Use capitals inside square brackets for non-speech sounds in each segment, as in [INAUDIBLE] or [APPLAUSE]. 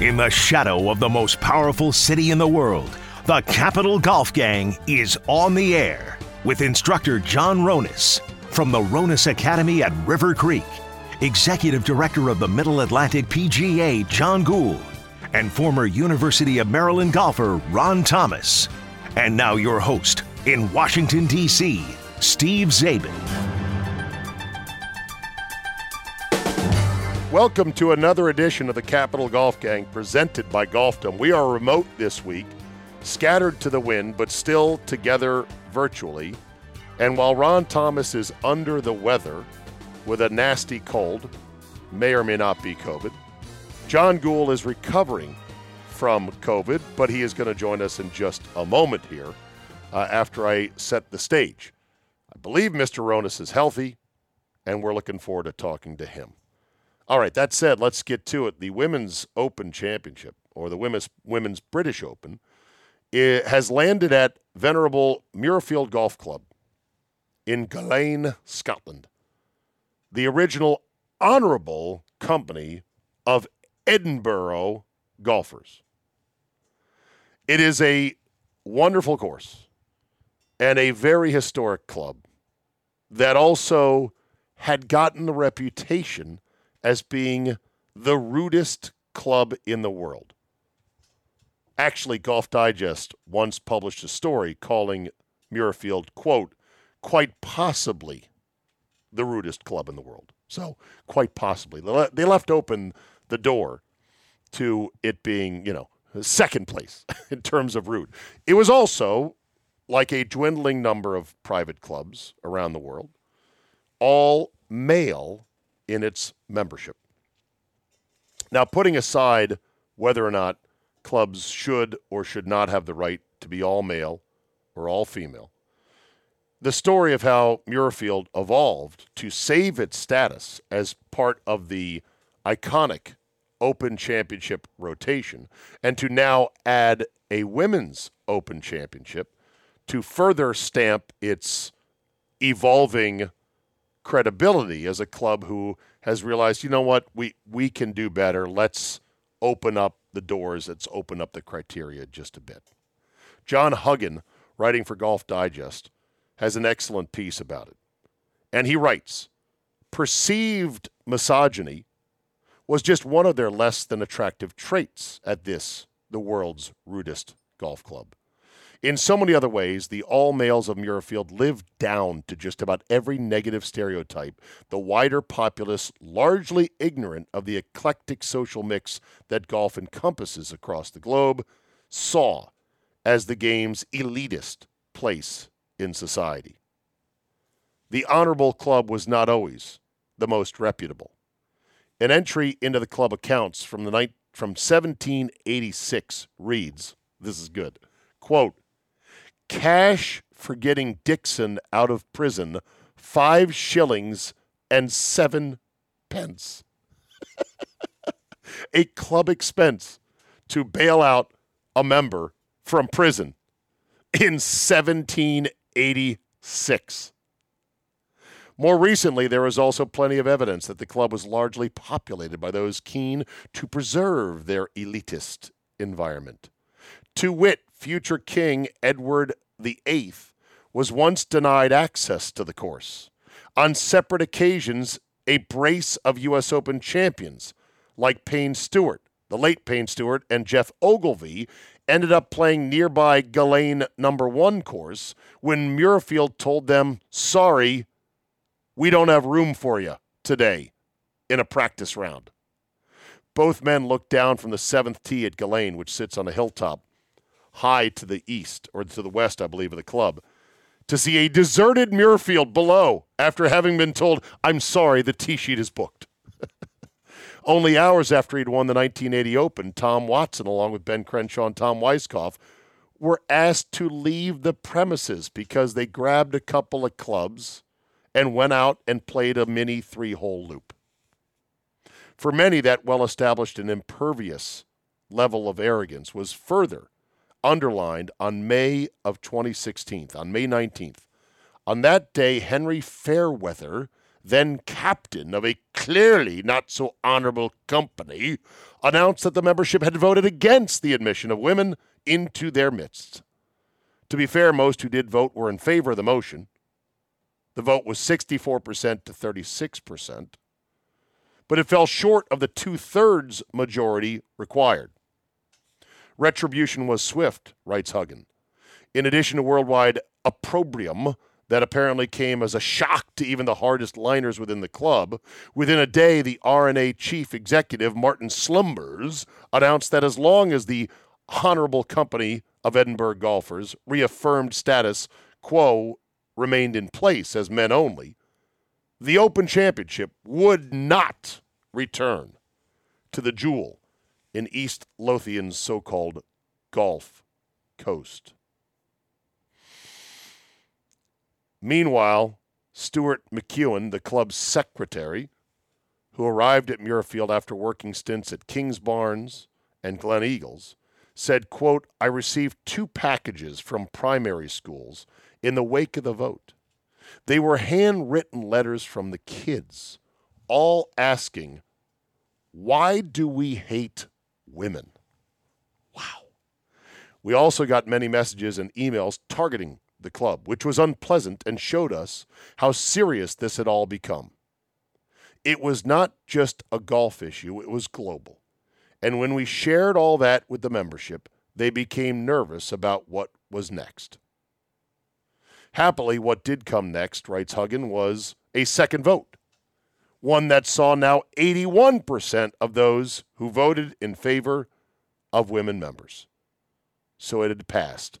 In the shadow of the most powerful city in the world, the Capital Golf Gang is on the air with instructor John Ronis from the Ronis Academy at River Creek, Executive Director of the Middle Atlantic PGA John Gould, and former University of Maryland golfer Ron Thomas. And now your host in Washington, D.C., Steve Zabin. Welcome to another edition of the Capital Golf Gang presented by Golfdom. We are remote this week, scattered to the wind, but still together virtually. And while Ron Thomas is under the weather with a nasty cold, may or may not be COVID, John Gould is recovering from COVID, but he is going to join us in just a moment here uh, after I set the stage. I believe Mr. Ronis is healthy, and we're looking forward to talking to him. All right, that said, let's get to it. The Women's Open Championship, or the Women's, Women's British Open, has landed at venerable Muirfield Golf Club in Gullane, Scotland. The original honorable company of Edinburgh golfers. It is a wonderful course and a very historic club that also had gotten the reputation as being the rudest club in the world. Actually, Golf Digest once published a story calling Muirfield, quote, quite possibly the rudest club in the world. So, quite possibly. They left open the door to it being, you know, second place [LAUGHS] in terms of rude. It was also like a dwindling number of private clubs around the world, all male in its membership. Now, putting aside whether or not clubs should or should not have the right to be all male or all female, the story of how Muirfield evolved to save its status as part of the iconic Open Championship rotation and to now add a women's Open Championship to further stamp its evolving credibility as a club who has realized, you know what, we we can do better. Let's open up the doors. Let's open up the criteria just a bit. John Huggan, writing for Golf Digest, has an excellent piece about it. And he writes, perceived misogyny was just one of their less than attractive traits at this, the world's rudest golf club. In so many other ways, the all males of Muirfield live down to just about every negative stereotype, the wider populace, largely ignorant of the eclectic social mix that golf encompasses across the globe, saw as the game's elitist place in society. The honorable club was not always the most reputable. An entry into the club accounts from the night from 1786 reads, this is good. Quote, cash for getting Dixon out of prison five shillings and seven pence. [LAUGHS] a club expense to bail out a member from prison in 1786. More recently, there is also plenty of evidence that the club was largely populated by those keen to preserve their elitist environment. To wit, future King Edward VIII was once denied access to the course. On separate occasions, a brace of U.S. Open champions, like Payne Stewart, the late Payne Stewart, and Geoff Ogilvy, ended up playing nearby Gullane number one course when Muirfield told them, sorry, we don't have room for you today in a practice round. Both men looked down from the seventh tee at Gullane, which sits on a hilltop high to the east or to the west, I believe, of the club, to see a deserted Muirfield below after having been told, I'm sorry, the tee sheet is booked. [LAUGHS] Only hours after he'd won the 1980 Open, Tom Watson, along with Ben Crenshaw and Tom Weiskopf, were asked to leave the premises because they grabbed a couple of clubs and went out and played a mini three hole loop. For many, that well established and impervious level of arrogance was further underlined on May of 2016, on May 19th. On that day, Henry Fairweather then captain of a clearly not so honorable company, announced that the membership had voted against the admission of women into their midst. To be fair, most who did vote were in favor of the motion. The vote was 64% to 36%, but it fell short of the two thirds majority required. Retribution was swift, writes Huggan. In addition to worldwide opprobrium, that apparently came as a shock to even the hardest liners within the club. Within a day, the R&A chief executive, Martin Slumbers, announced that as long as the honorable company of Edinburgh golfers reaffirmed status quo remained in place as men only, the Open Championship would not return to the jewel in East Lothian's so called Gulf Coast. Meanwhile, Stuart McEwen, the club's secretary, who arrived at Muirfield after working stints at Kings Kingsbarns and Gleneagles, said, quote, I received two packages from primary schools in the wake of the vote. They were handwritten letters from the kids, all asking, Why do we hate women? Wow. We also got many messages and emails targeting the club, which was unpleasant and showed us how serious this had all become. It was not just a golf issue, it was global. And when we shared all that with the membership, they became nervous about what was next. Happily, what did come next, writes Huggan, was a second vote, one that saw now 81% of those who voted in favor of women members. So it had passed.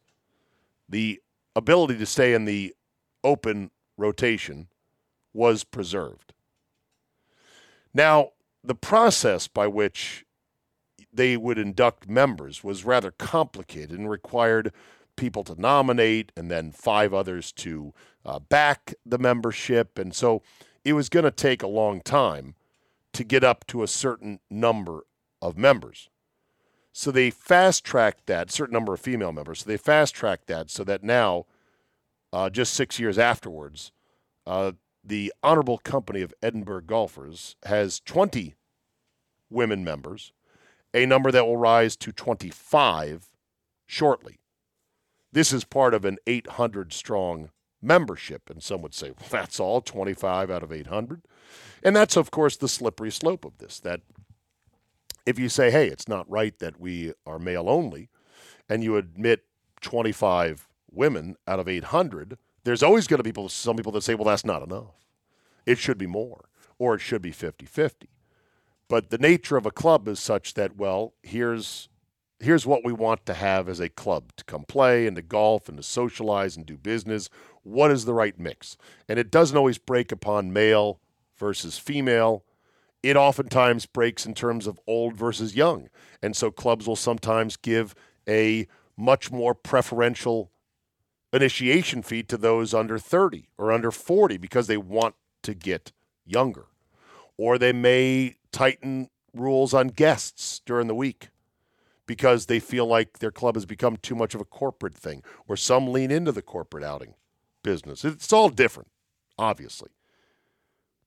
The ability to stay in the open rotation was preserved. Now, the process by which they would induct members was rather complicated and required people to nominate and then five others to uh, back the membership. And so it was going to take a long time to get up to a certain number of members. So they fast tracked that, certain number of female members. So they fast tracked that so that now, uh, just six years afterwards, uh, the Honorable Company of Edinburgh Golfers has 20 women members, a number that will rise to 25 shortly. This is part of an 800 strong membership. And some would say, well, that's all 25 out of 800. And that's, of course, the slippery slope of this that if you say, hey, it's not right that we are male only, and you admit 25 women out of 800, there's always going to be some people that say, well, that's not enough. It should be more, or it should be 50 50. But the nature of a club is such that, well, here's here's what we want to have as a club to come play and to golf and to socialize and do business. What is the right mix? And it doesn't always break upon male versus female it oftentimes breaks in terms of old versus young. And so clubs will sometimes give a much more preferential initiation fee to those under 30 or under 40 because they want to get younger. Or they may tighten rules on guests during the week because they feel like their club has become too much of a corporate thing, or some lean into the corporate outing business. It's all different, obviously.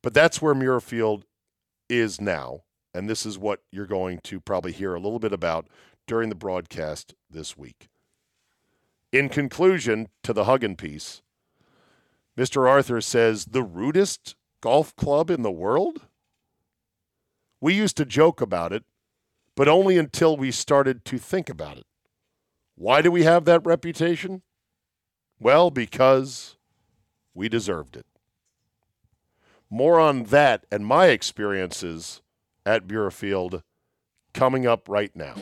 But that's where Muirfield is now, and this is what you're going to probably hear a little bit about during the broadcast this week. In conclusion to the Huggan piece, Mr. Arthur says, the rudest golf club in the world? We used to joke about it, but only until we started to think about it. Why do we have that reputation? Well, because we deserved it. More on that and my experiences at Muirfield coming up right now.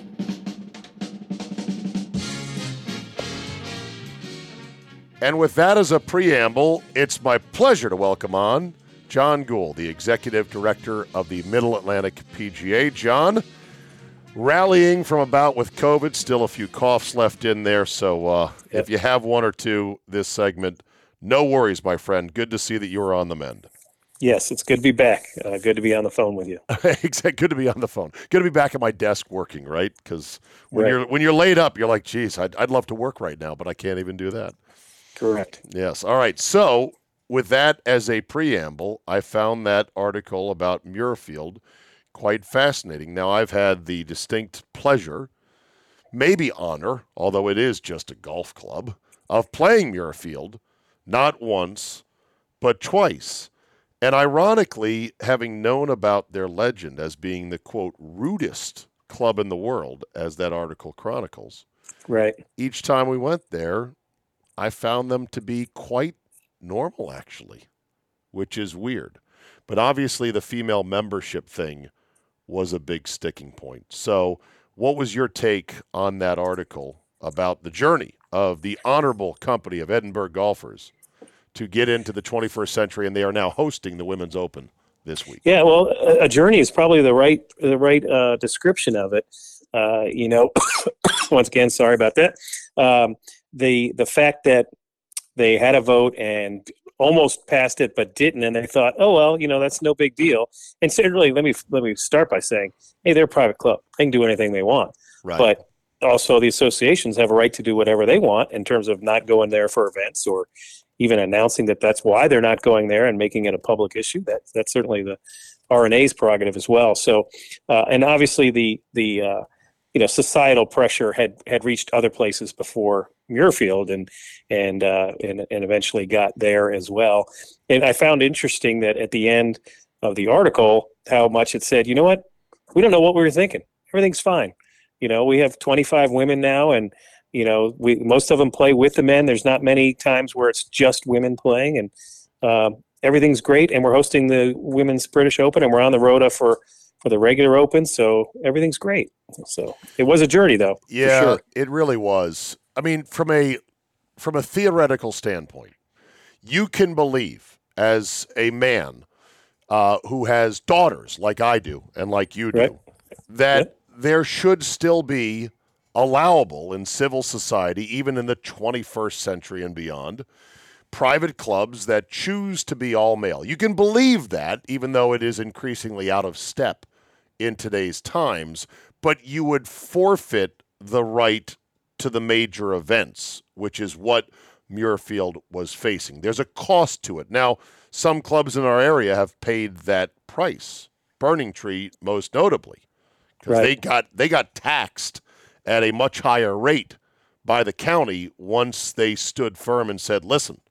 And with that as a preamble, it's my pleasure to welcome on John Gould, the executive director of the Middle Atlantic PGA. John, rallying from about with COVID, still a few coughs left in there. So uh, yep. if you have one or two this segment, no worries, my friend. Good to see that you are on the mend. Yes, it's good to be back. Uh, good to be on the phone with you. [LAUGHS] Exactly. Good to be on the phone. Good to be back at my desk working, right? Because when right. you're when you're laid up, you're like, "Geez, I'd, I'd love to work right now, but I can't even do that." Correct. Yes. All right. So with that as a preamble, I found that article about Muirfield quite fascinating. Now, I've had the distinct pleasure, maybe honor, although it is just a golf club, of playing Muirfield not once, but twice. And ironically, having known about their legend as being the quote, rudest club in the world, as that article chronicles. Right. Each time we went there, I found them to be quite normal, actually, which is weird. But obviously, the female membership thing was a big sticking point. So, what was your take on that article about the journey of the honorable company of Edinburgh golfers to get into the 21st century, and they are now hosting the Women's Open this week? Yeah, well, a, journey is probably the right the right uh, description of it. Uh, you know, [COUGHS] once again, sorry about that. Um, the the fact that they had a vote and almost passed it but didn't and they thought oh well you know that's no big deal. And certainly let me let me start by saying hey they're a private club. They can do anything they want. Right. but also the associations have a right to do whatever they want in terms of not going there for events or even announcing that that's why they're not going there and making it a public issue. That that's certainly the R&A's prerogative as well. So uh, and obviously the the uh, you know societal pressure had had reached other places before Muirfield and and uh, and and eventually got there as well. And I found interesting that at the end of the article, how much it said, you know what, we don't know what we were thinking. Everything's fine. You know, we have 25 women now, and you know, we most of them play with the men. There's not many times where it's just women playing, and um, everything's great. And we're hosting the Women's British Open, and we're on the Rota for for the regular Open, so everything's great. So it was a journey, though. for Yeah, sure. it really was. I mean, from a from a theoretical standpoint, you can believe as a man uh, who has daughters like I do and like you do Right. that Yep. there should still be allowable in civil society, even in the 21st century and beyond, private clubs that choose to be all male. You can believe that, even though it is increasingly out of step in today's times, but you would forfeit the right to the major events, which is what Muirfield was facing. There's a cost to it. Now, some clubs in our area have paid that price. Burning Tree, most notably, because Right. they got they got taxed at a much higher rate by the county once they stood firm and said, "Listen,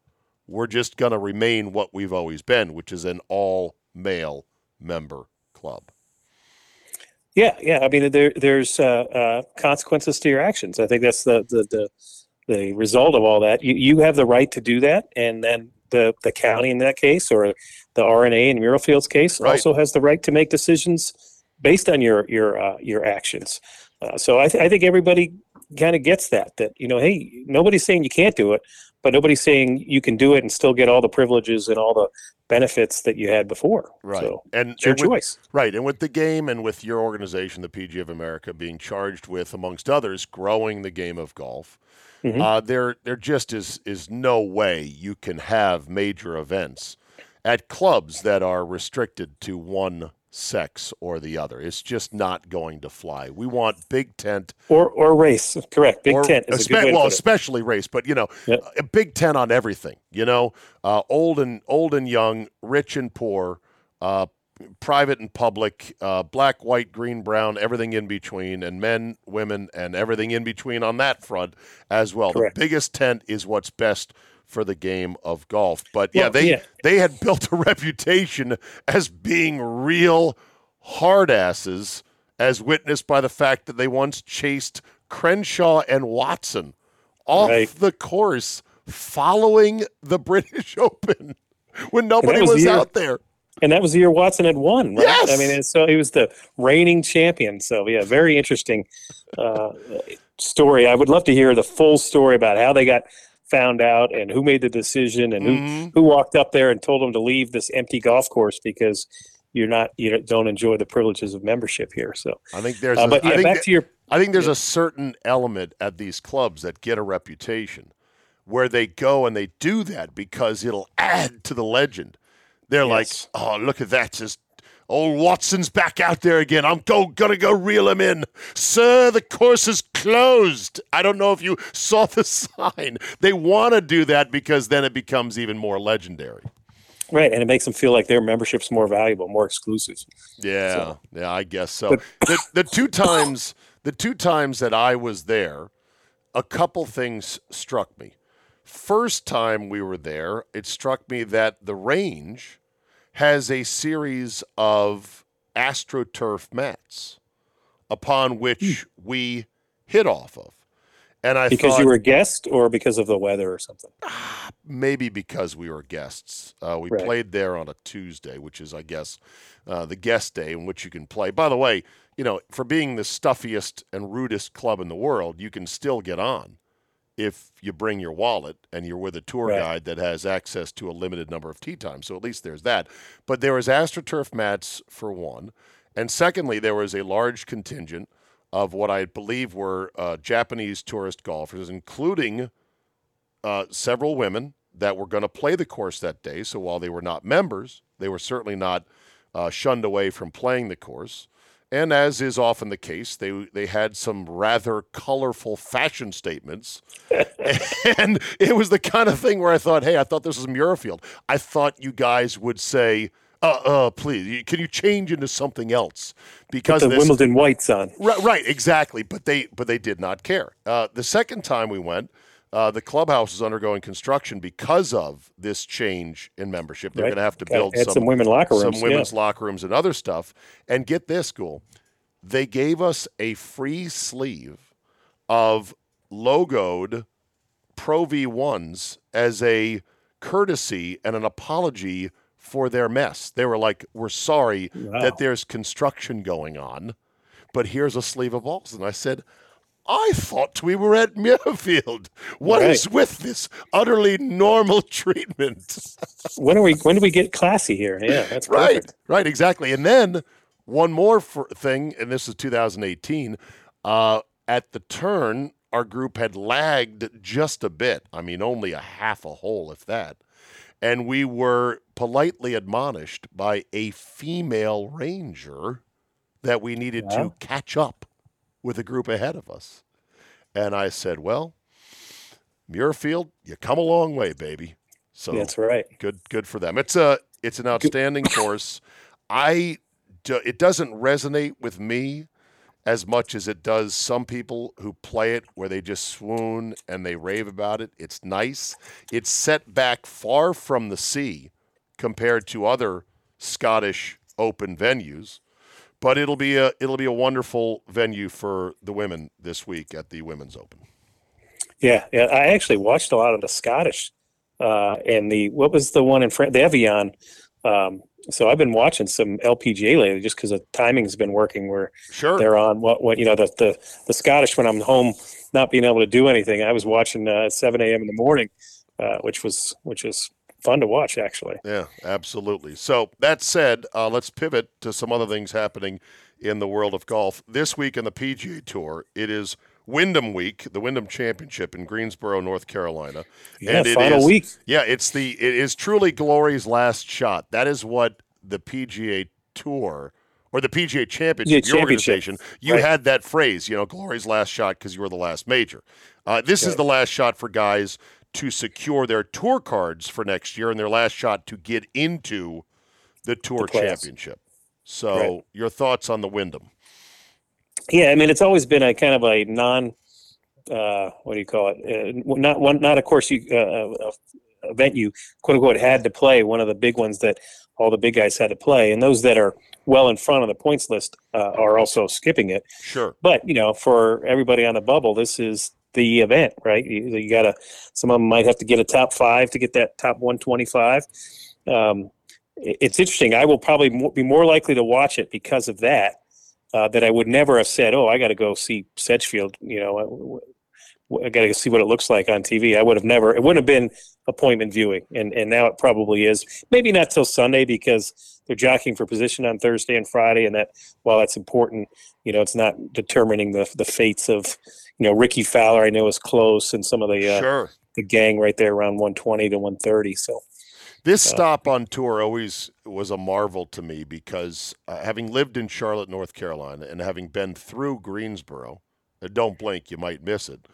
we're just going to remain what we've always been, which is an all male member club." Yeah, yeah. I mean, there there's uh, uh, consequences to your actions. I think that's the the the, the result of all that. You you have the right to do that, and then the the county in that case, or the R&A in Muirfield's case, Right. also has the right to make decisions based on your your uh, your actions. Uh, so I, th- I think everybody kind of gets that that you know, hey, nobody's saying you can't do it, but nobody's saying you can do it and still get all the privileges and all the benefits that you had before. Right. So and it's your and with- choice. Right, and with the game and with your organization, the PG of America, being charged with, amongst others, growing the game of golf, Mhm. uh, there there just is is no way you can have major events at clubs that are restricted to one sex or the other. It's just not going to fly. We want big tent Or or race, correct? Big or tent is a espe- good way to well, especially race, but you know, Yep. a big tent on everything. You know, uh, old and old and young, rich and poor, uh, private and public, uh, black, white, green, brown, everything in between, and men, women, and everything in between on that front as well. Correct. The biggest tent is what's best for the game of golf. But yeah, Well, they yeah. they had [LAUGHS] built a reputation as being real hard asses, as witnessed by the fact that they once chased Crenshaw and Watson off Right. the course following the [LAUGHS] British Open when nobody was was, the out there. And that was the year Watson had won, right? Yes! I mean, so he was the reigning champion. So yeah, very interesting uh, story. I would love to hear the full story about how they got found out and who made the decision and who Mhm. who walked up there and told them to leave this empty golf course because you're not you don't enjoy the privileges of membership here. So, I think there's uh, a, but I yeah, think back that- to your I think there's a certain element at these clubs that get a reputation where they go and they do that because it'll add to the legend. They're Yes. like, oh, look at that. Just Old Watson's back out there again. I'm go, gonna go reel him in. Sir, the course is closed. I don't know if you [LAUGHS] saw the sign. They want to do that because then it becomes even more legendary. Right, and it makes them feel like their membership's more valuable, more exclusive. Yeah, so. yeah, I guess so. The, the two times, the two times that I was there, a couple things struck me. First time we were there, it struck me that the range has a series of astroturf mats upon which hmm. we hit off of. And I because thought, you were a guest, or because of the weather, or something. Maybe because we were guests. Uh, we right. played there on a Tuesday, which is, I guess, uh, the guest day in which you can play. By the way, you know, for being the stuffiest and rudest club in the world, you can still get on if you bring your wallet and you're with a tour right. guide that has access to a limited number of tee times. So at least there's that. But there was AstroTurf mats for one, and secondly, there was a large contingent of what I believe were uh, Japanese tourist golfers, including uh, several women that were going to play the course that day. So while they were not members, they were certainly not uh, shunned away from playing the course. And as is often the case, they they had some rather colorful fashion statements, [LAUGHS] and it was the kind of thing where I thought, "Hey, I thought this was Muirfield. I thought you guys would say." uh, uh, please, can you change into something else? Because Put the this, Wimbledon whites on. Right, right, exactly. But they, but they did not care. Uh, the second time we went, uh, the clubhouse is undergoing construction because of this change in membership. They're right. going to have to build some, some women locker rooms, some women's yeah. locker rooms, and other stuff. And get this, Gould, they gave us a free sleeve of logoed Pro V ones as a courtesy and an apology for their mess. They were like, "We're sorry wow. that there's construction going on, but here's a sleeve of balls." And I said, "I thought we were at Muirfield. What right. is with this utterly normal treatment?" [LAUGHS] when are we? When do we get classy here? Yeah, that's right. Perfect. Right, exactly. And then one more for, thing, and this is 2018. Uh, at the turn, our group had lagged just a bit. I mean, only a half a hole, if that and we were politely admonished by a female ranger that we needed yeah. to catch up with a group ahead of us. And I said, "Well, Muirfield, you come a long way, baby." So that's right. Good, good for them. It's a it's an outstanding [COUGHS] course. I it doesn't resonate with me as much as it does some people who play it where they just swoon and they rave about it. It's nice. It's set back far from the sea compared to other Scottish open venues, but it'll be a it'll be a wonderful venue for the women this week at the Women's Open. Yeah, yeah. I actually watched a lot of the Scottish uh, and the what was the one in France, the Evian. Um, so I've been watching some LPGA lately just because the timing has been working where sure. they're on what what you know the, the the Scottish when I'm home not being able to do anything. I was watching uh, 7 a.m. in the morning, uh, which was which is fun to watch actually. Yeah, absolutely. So that said, uh, let's pivot to some other things happening in the world of golf this week in the PGA Tour. It is Wyndham Week, the Wyndham Championship in Greensboro, North Carolina. Yeah, and final is, week. Yeah, it's the it is truly Glory's last shot. That is what the PGA Tour or the PGA Championship, your organization, you right. had that phrase, you know, Glory's last shot because you were the last major. Uh, this right. is the last shot for guys to secure their tour cards for next year and their last shot to get into the Tour the Championship. So, right. your thoughts on the Wyndham? Yeah, I mean, it's always been a kind of a non, uh, what do you call it? Uh, not one, not of course you uh, uh event you quote unquote had to play. One of the big ones that all the big guys had to play, and those that are well in front of the points list uh, are also skipping it. Sure. But you know, for everybody on the bubble, this is the event, right? You, you got to. Some of them might have to get a top five to get that top 125. Um, it's interesting. I will probably be more likely to watch it because of that uh, that I would never have said, "Oh, I got to go see Sedgefield." You know, I, I got to see what it looks like on TV. I would have never. It wouldn't have been appointment viewing, and and now it probably is. Maybe not till Sunday because they're jockeying for position on Thursday and Friday, and that while that's important, you know, it's not determining the the fates of you know Rickie Fowler. I know is close, and some of the uh, sure. the gang right there around 120 to 130. So This stop on tour always was a marvel to me because uh, having lived in Charlotte, North Carolina, and having been through Greensboro, uh, don't blink, you might miss it.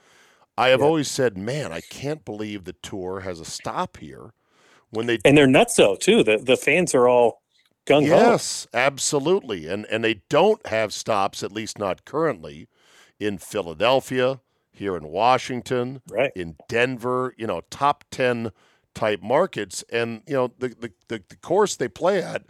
I have Yeah. always said, man, I can't believe the tour has a stop here when they And they're nutso too. The the fans are all gung ho. Yes, absolutely. And and they don't have stops, at least not currently, in Philadelphia, here in Washington, Right. in Denver, you know, top 10 type markets. And, you know, the, the, the, the course they play at,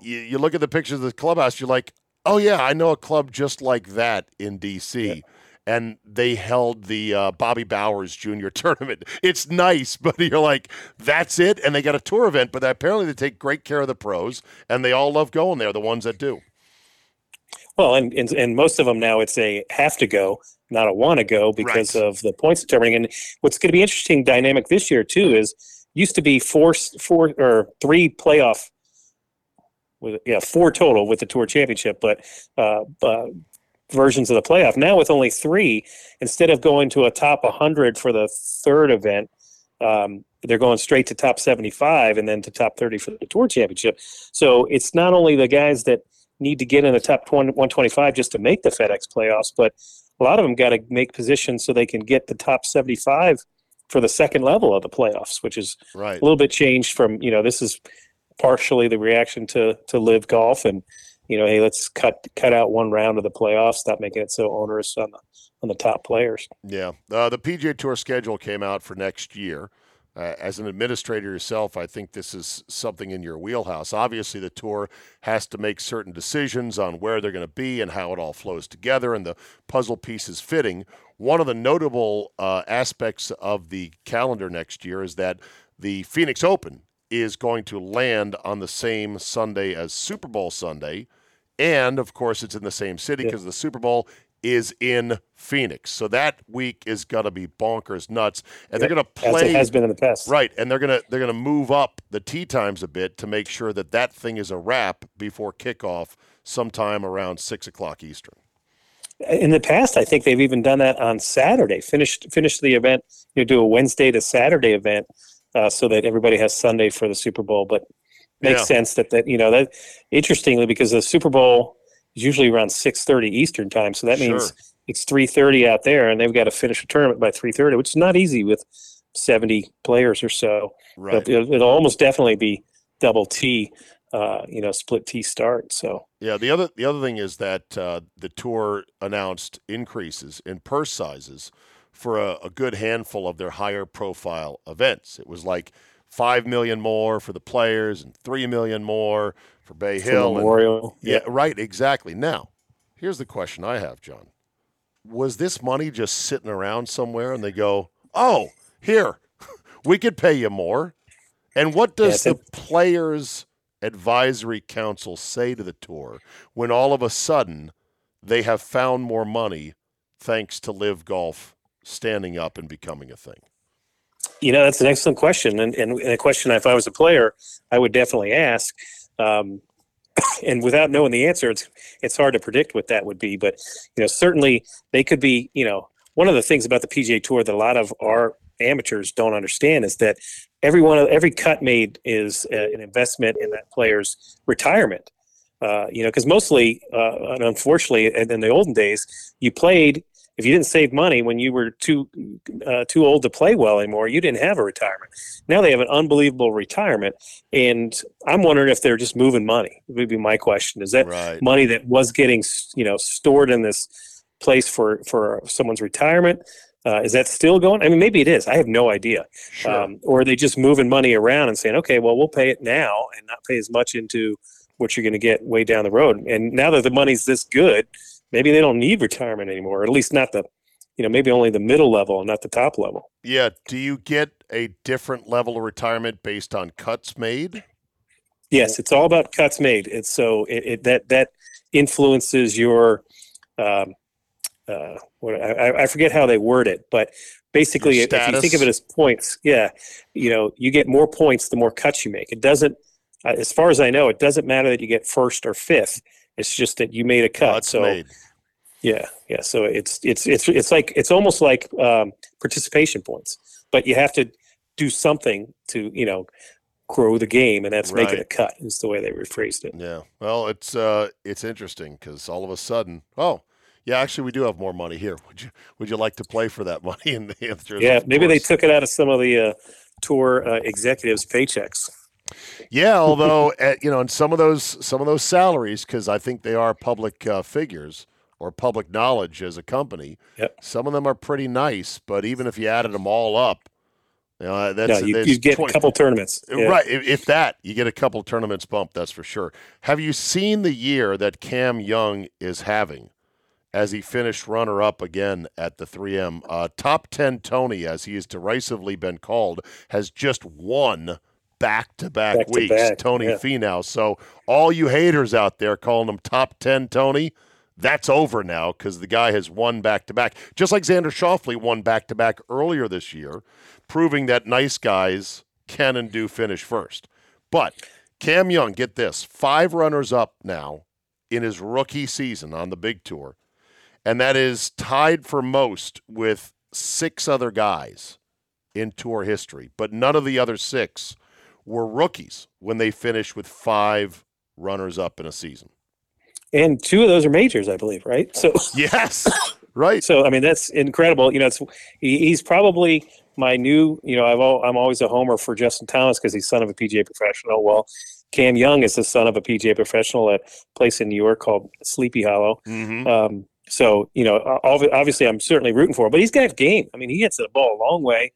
you, you look at the pictures of the clubhouse, you're like, oh, yeah, I know a club just like that in D.C. And they held the uh, Bobby Bowers Junior [LAUGHS] tournament. It's nice, but you're like, that's it. And they got a tour event, but apparently they take great care of the pros, and they all love going there. The ones that do. Well, and, and and most of them now it's a have to go, not a want to go because Right. of the points determining. And what's going to be interesting dynamic this year too is used to be four four or three playoff with yeah four total with the tour championship, but uh, uh, versions of the playoff now with only three instead of going to a top 100 for the third event. Um, they're going straight to top 75 and then to top 30 for the tour championship. So it's not only the guys that need to get in the top 20, 125 just to make the FedEx playoffs, but a lot of them got to make positions so they can get the top 75 for the second level of the playoffs, which is Right. a little bit changed from, you know, this is partially the reaction to, to LIV golf and, you know, hey, let's cut, cut out one round of the playoffs, stop making it so onerous on the, on the top players. Yeah. Uh, the PGA Tour schedule came out for next year. Uh, as an administrator yourself, I think this is something in your wheelhouse. Obviously, the tour has to make certain decisions on where they're going to be and how it all flows together and the puzzle pieces fitting. One of the notable uh, aspects of the calendar next year is that the Phoenix Open is going to land on the same Sunday as Super Bowl Sunday. And of course, it's in the same city Yeah. because the Super Bowl is in Phoenix. So that week is going to be bonkers nuts. And they're going to As it play has been in the past. Right, and they're gonna they're gonna move up the tee times a bit to make sure that that thing is a wrap before kickoff, sometime around six o'clock Eastern. in the past, I think they've even done that on Saturday. Finished finish the event. You know, do a Wednesday to Saturday event, uh, so that everybody has Sunday for the Super Bowl. But makes Yeah. sense that that you know that interestingly because the Super Bowl is usually around six thirty Eastern time, so that means it's three thirty out there, and they've got to finish a tournament by three thirty, which is not easy with seventy players or so. Right. But it'll, it'll almost definitely be double T, uh, you know, split T start. So Yeah. The other the other thing is that uh, the tour announced increases in purse sizes for a, a good handful of their higher profile events. It was like five million more for the players and three million more for Bay for Hill. and- Memorial, Yeah, right, exactly. Now, here's the question I have, John. Was this money just sitting around somewhere and they go, oh, here, [LAUGHS] we could pay you more? And what Yeah, does I the Players Advisory Council say to the tour when all of a sudden they have found more money thanks to LIV Golf standing up and becoming a thing? You know, that's an excellent question, and, and a question if I was a player, I would definitely ask. Um, and without knowing the answer, it's it's hard to predict what that would be. But you know, certainly they could be. You know, one of the things about the PGA Tour that a lot of our amateurs don't understand is that every one of every cut made is uh, an investment in that player's retirement. Uh, you know, because mostly, uh, and unfortunately, in in the olden days, you played if you didn't save money when you were too uh, too old to play well anymore, you didn't have a retirement. Now they have an unbelievable retirement, and I'm wondering if they're just moving money. Would be my question. Is that Right. money that was getting you know stored in this place for for someone's retirement? Uh, is that still going? I mean, maybe it is. I have no idea. Sure. Um, or are they just moving money around and saying, okay, well, we'll pay it now and not pay as much into what you're going to get way down the road. And now that the money's this good, maybe they don't need retirement anymore, or at least not the, you know, maybe only the middle level and not the top level. yeah. Do you get a different level of retirement based on cuts made? Yes, it's all about cuts made. It's so it, it that that influences your. Um, uh, what I, I- I forget how they word it, but basically, if you think of it as points, yeah, you know, you get more points the more cuts you make. It doesn't, uh, as far as I know, it doesn't matter that you get first or fifth. It's just that you made a cut. So made. yeah, yeah. So it's it's it's it's like it's almost like um, participation points, but you have to do something to you know grow the game, and that's making a cut. Is the way they rephrased it. Yeah. Well, it's uh, it's interesting because all of a sudden, oh, yeah, actually, we do have more money here. Would you Would you like to play for that [LAUGHS] money? And the answer is, Yeah, maybe they took it out of some of the uh, tour uh, executives' paychecks. Yeah, although at, [LAUGHS] you know, in some of those some of those salaries, because I think they are public uh, figures or public knowledge as a company. Yep. Some of them are pretty nice, but even if you added them all up, you know, that's No, you, you get 20 a couple tournaments. Yeah. Right. If, if that, you get a couple tournaments bump, that's for sure. Have you seen the year that Cam Young is having as he finished runner up again at the 3M? Uh, top 10 Tony, as he has derisively been called, has just won back to back weeks. Tony yeah. Finau. So, all you haters out there calling him top 10 Tony, that's over now because the guy has won back to back. Just like Xander Schauffele won back to back earlier this year, proving that nice guys can and do finish first. But Cam Young, get this five runners up now in his rookie season on the big tour. And that is tied for most with six other guys in tour history. But none of the other six were rookies when they finished with five runners up in a season. And two of those are majors, I believe, right? So, [LAUGHS] Yes. right. so I mean, that's incredible. You know, it's he, he's probably my new. You know, I've al- I'm always a homer for Justin Thomas because he's son of a PGA professional. Well, Cam Young is the son of a PGA professional at a place in New York called Sleepy Hollow. hmm Um, so you know, obviously, I'm certainly rooting for him. But he's got game. I mean, he hits the ball a long way,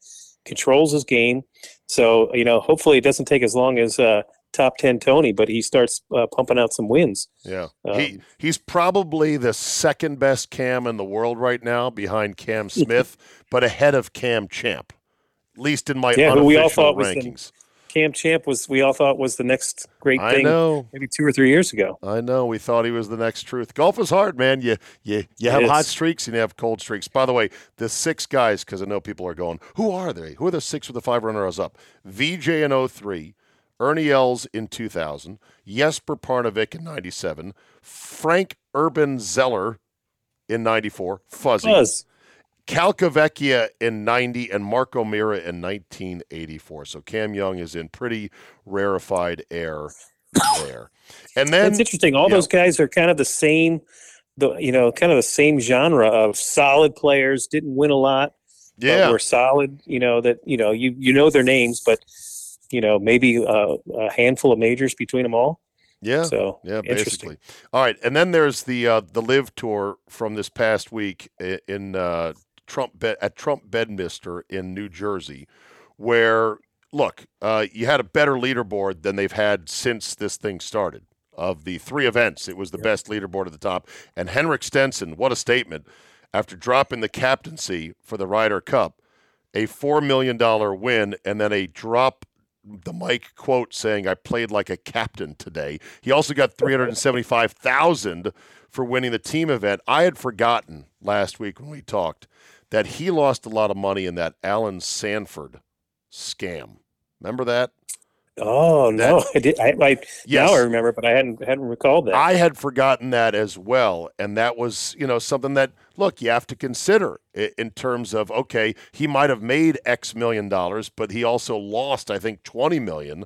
controls his game. So you know, hopefully, it doesn't take as long as uh, top ten Tony, but he starts uh, pumping out some wins. Yeah. Um, he he's probably the second best Cam in the world right now behind Cam [LAUGHS] Smith, but ahead of Cam Champ. At least in my Yeah, who we all unofficial thought was rankings. Cam Champ was we all thought was the next great I thing, know. maybe two or three years ago. I know. We thought he was the next truth. Golf is hard, man. You you you have hot streaks and you have cold streaks. By the way, the six guys, because I know people are going, who are they? Who are the six with the five runners up? Vijay in 03, Ernie Els in 2000, Jesper Parnevik in 97, Frank Urban Zoeller in 94, Fuzzy, Buzz. Calcavecchia in 90, and Mark O'Meara in 1984. So Cam Young is in pretty rarefied air there. And then It's interesting. All those guys are kind of the same, the you know, kind of the same genre of solid players. Didn't win a lot, Yeah. were solid. You know that you know you you know their names, but you know maybe uh, a handful of majors between them all. Yeah. So Yeah, basically. All right, and then there's the uh, the LIV tour from this past week in uh, Trump Bed at Trump Bedminster in New Jersey, where look, uh, you had a better leaderboard than they've had since this thing started. Of the three events, it was the best leaderboard at the top. And Henrik Stenson, what a statement! After dropping the captaincy for the Ryder Cup, a four million dollar win, and then a drop the mic quote saying, "I played like a captain today." He also got three hundred and seventy-five thousand for winning the team event. I had forgotten last week when we talked that he lost a lot of money in that Allen Sanford scam. Remember that? Oh no, I did. I, I Yes. now I remember, but I hadn't hadn't recalled that. I had forgotten that as well, and that was you know something that look you have to consider in terms of okay he might have made X million dollars, but he also lost I think twenty million.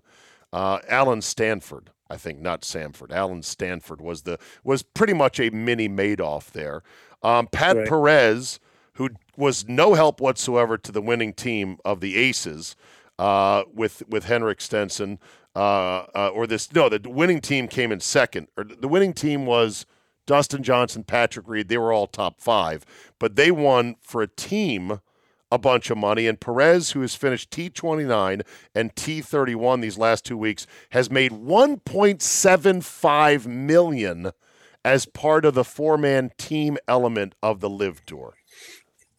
Uh, Allen Stanford, I think not Sanford. Allen Stanford was the was pretty much a mini Madoff there. Um, Pat Right. Perez, who was no help whatsoever to the winning team of the Aces, uh, with with Henrik Stenson, uh, uh, or this no, the winning team came in second, or the winning team was Dustin Johnson, Patrick Reed. They were all top five, but they won for a team a bunch of money. And Perez, who has finished T twenty nine and T thirty one these last two weeks, has made one point seven five million as part of the four man team element of the LIV Tour.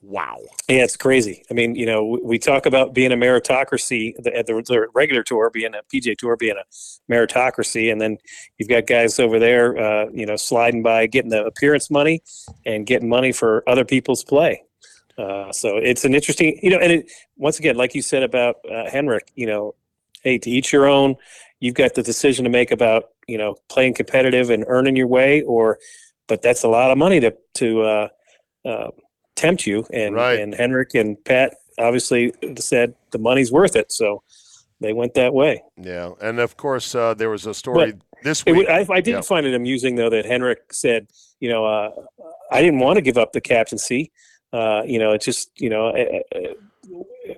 Wow. Yeah, it's crazy. I mean, you know, we, talk about being a meritocracy at the, the regular tour, being a PJ tour, being a meritocracy, and then you've got guys over there, uh, you know, sliding by, getting the appearance money and getting money for other people's play. Uh, so it's an interesting, you know, and it, once again, like you said about uh, Henrik, you know, hey, to each your own. You've got the decision to make about you know playing competitive and earning your way, or but that's a lot of money to to uh, uh, tempt you. And Right. and Henrik and Pat obviously said the money's worth it. So they went that way. Yeah, and of course uh, there was a story But this week. wa- I, I did Yeah. find it amusing though that Henrik said, you know, uh, I didn't want to give up the captaincy. Uh, you know, it just, you know, uh, uh,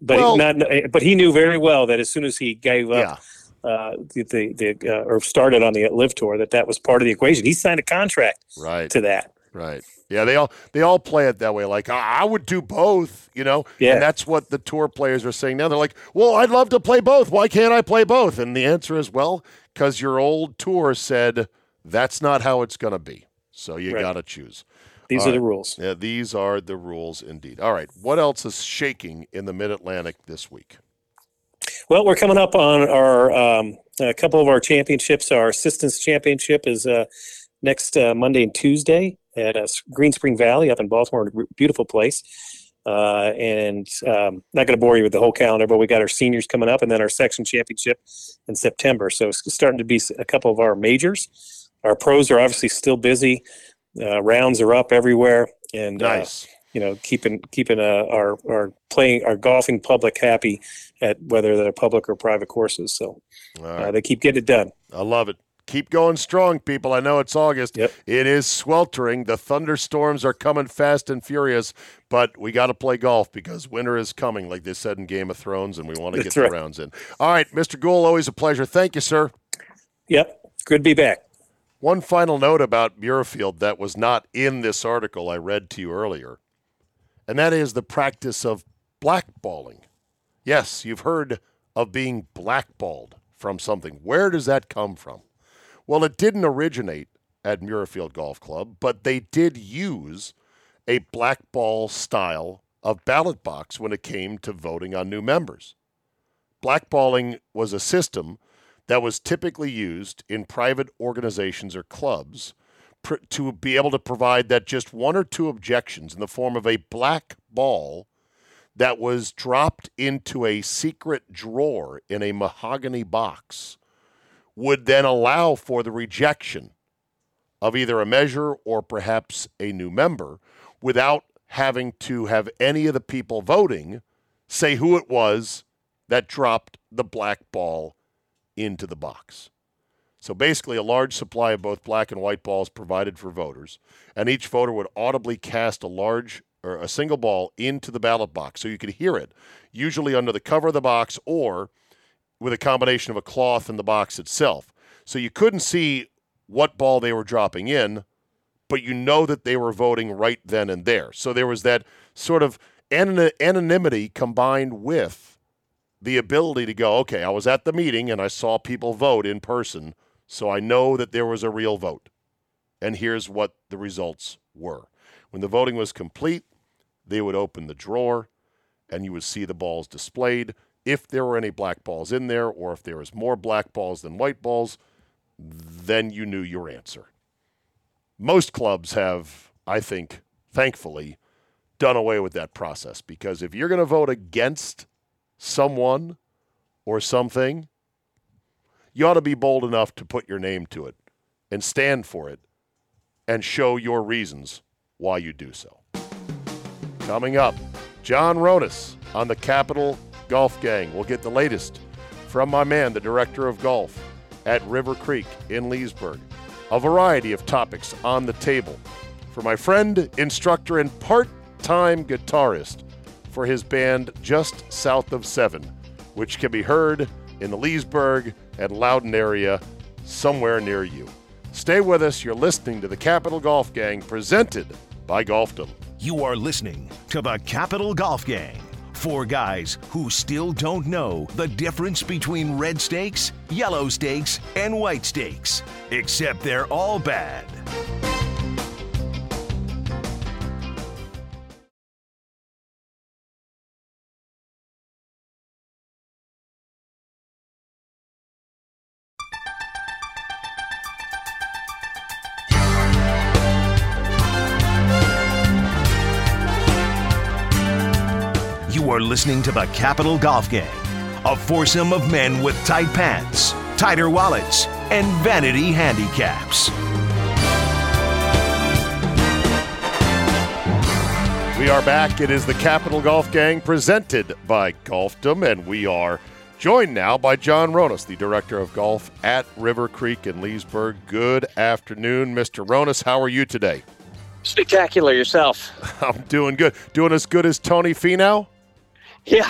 but Well- not, but he knew very well that as soon as he gave up yeah, uh, the the, the uh, or started on the LIV tour, that that was part of the equation. He signed a contract right, to that. right. Yeah, they all they all play it that way. Like I, I would do both, you know. Yeah. And that's what the tour players are saying now. They're like, "Well, I'd love to play both. Why can't I play both?" And the answer is, "Well, because your old tour said that's not how it's going to be. So you Right. got to choose." These All are the rules. Yeah, these are the rules indeed. All right, what else is shaking in the Mid Atlantic this week? Well, we're coming up on our um, a couple of our championships. Our assistance championship is uh, next uh, Monday and Tuesday at uh, Green Spring Valley up in Baltimore. a Beautiful place. Uh, and um, not going to bore you with the whole calendar, but we got our seniors coming up, and then our section championship in September. So it's starting to be a couple of our majors. Our pros are obviously still busy. Uh, rounds are up everywhere, and uh, you know, keeping keeping uh, our our playing our golfing public happy at whether they're public or private courses. So uh, right. they keep getting it done. I love it. Keep going strong, people. I know it's August. Yep. It is sweltering. The thunderstorms are coming fast and furious, but we got to play golf because winter is coming, like they said in Game of Thrones, and we want to get That's the rounds in. All right, Mr. Gould, always a pleasure. Thank you, sir. Yep, good to be back. One final note about Muirfield that was not in this article I read to you earlier, and that is the practice of blackballing. Yes, you've heard of being blackballed from something. Where does that come from? Well, it didn't originate at Muirfield Golf Club, but they did use a blackball style of ballot box when it came to voting on new members. Blackballing was a system that was typically used in private organizations or clubs pr- to be able to provide that just one or two objections in the form of a black ball that was dropped into a secret drawer in a mahogany box would then allow for the rejection of either a measure or perhaps a new member without having to have any of the people voting say who it was that dropped the black ball into the box. So basically, a large supply of both black and white balls provided for voters, and each voter would audibly cast a large or a single ball into the ballot box so you could hear it, usually under the cover of the box or with a combination of a cloth and the box itself. So you couldn't see what ball they were dropping in, but you know that they were voting right then and there. So there was that sort of anon- anonymity combined with the ability to go, okay, I was at the meeting and I saw people vote in person, so I know that there was a real vote. And here's what the results were. When the voting was complete, they would open the drawer and you would see the balls displayed. If there were any black balls in there, or if there was more black balls than white balls, then you knew your answer. Most clubs have, I think, thankfully, done away with that process because if you're going to vote against someone or something, you ought to be bold enough to put your name to it and stand for it and show your reasons why you do so. Coming up, John Ronas on the Capital Golf Gang. We'll get the latest from my man, the director of golf at River Creek in Leesburg. A variety of topics on the table for my friend, instructor, and part time guitarist for his band Just South of Seven, which can be heard in the Leesburg and Loudoun area somewhere near you. Stay with us. You're listening to the Capital Golf Gang presented by Golfdom. You are listening to the Capital Golf Gang. Four guys who still don't know the difference between red stakes, yellow stakes, and white stakes, except they're all bad. Are listening to the Capital Golf Gang, a foursome of men with tight pants, tighter wallets, and vanity handicaps. We are back. It is the Capital Golf Gang presented by Golfdom, and we are Joined now by John Ronas, the director of golf at River Creek in Leesburg. Good afternoon, Mr. Ronas. How are you today? Spectacular yourself. [LAUGHS] I'm doing good. Doing as good as Tony Finau? Yeah.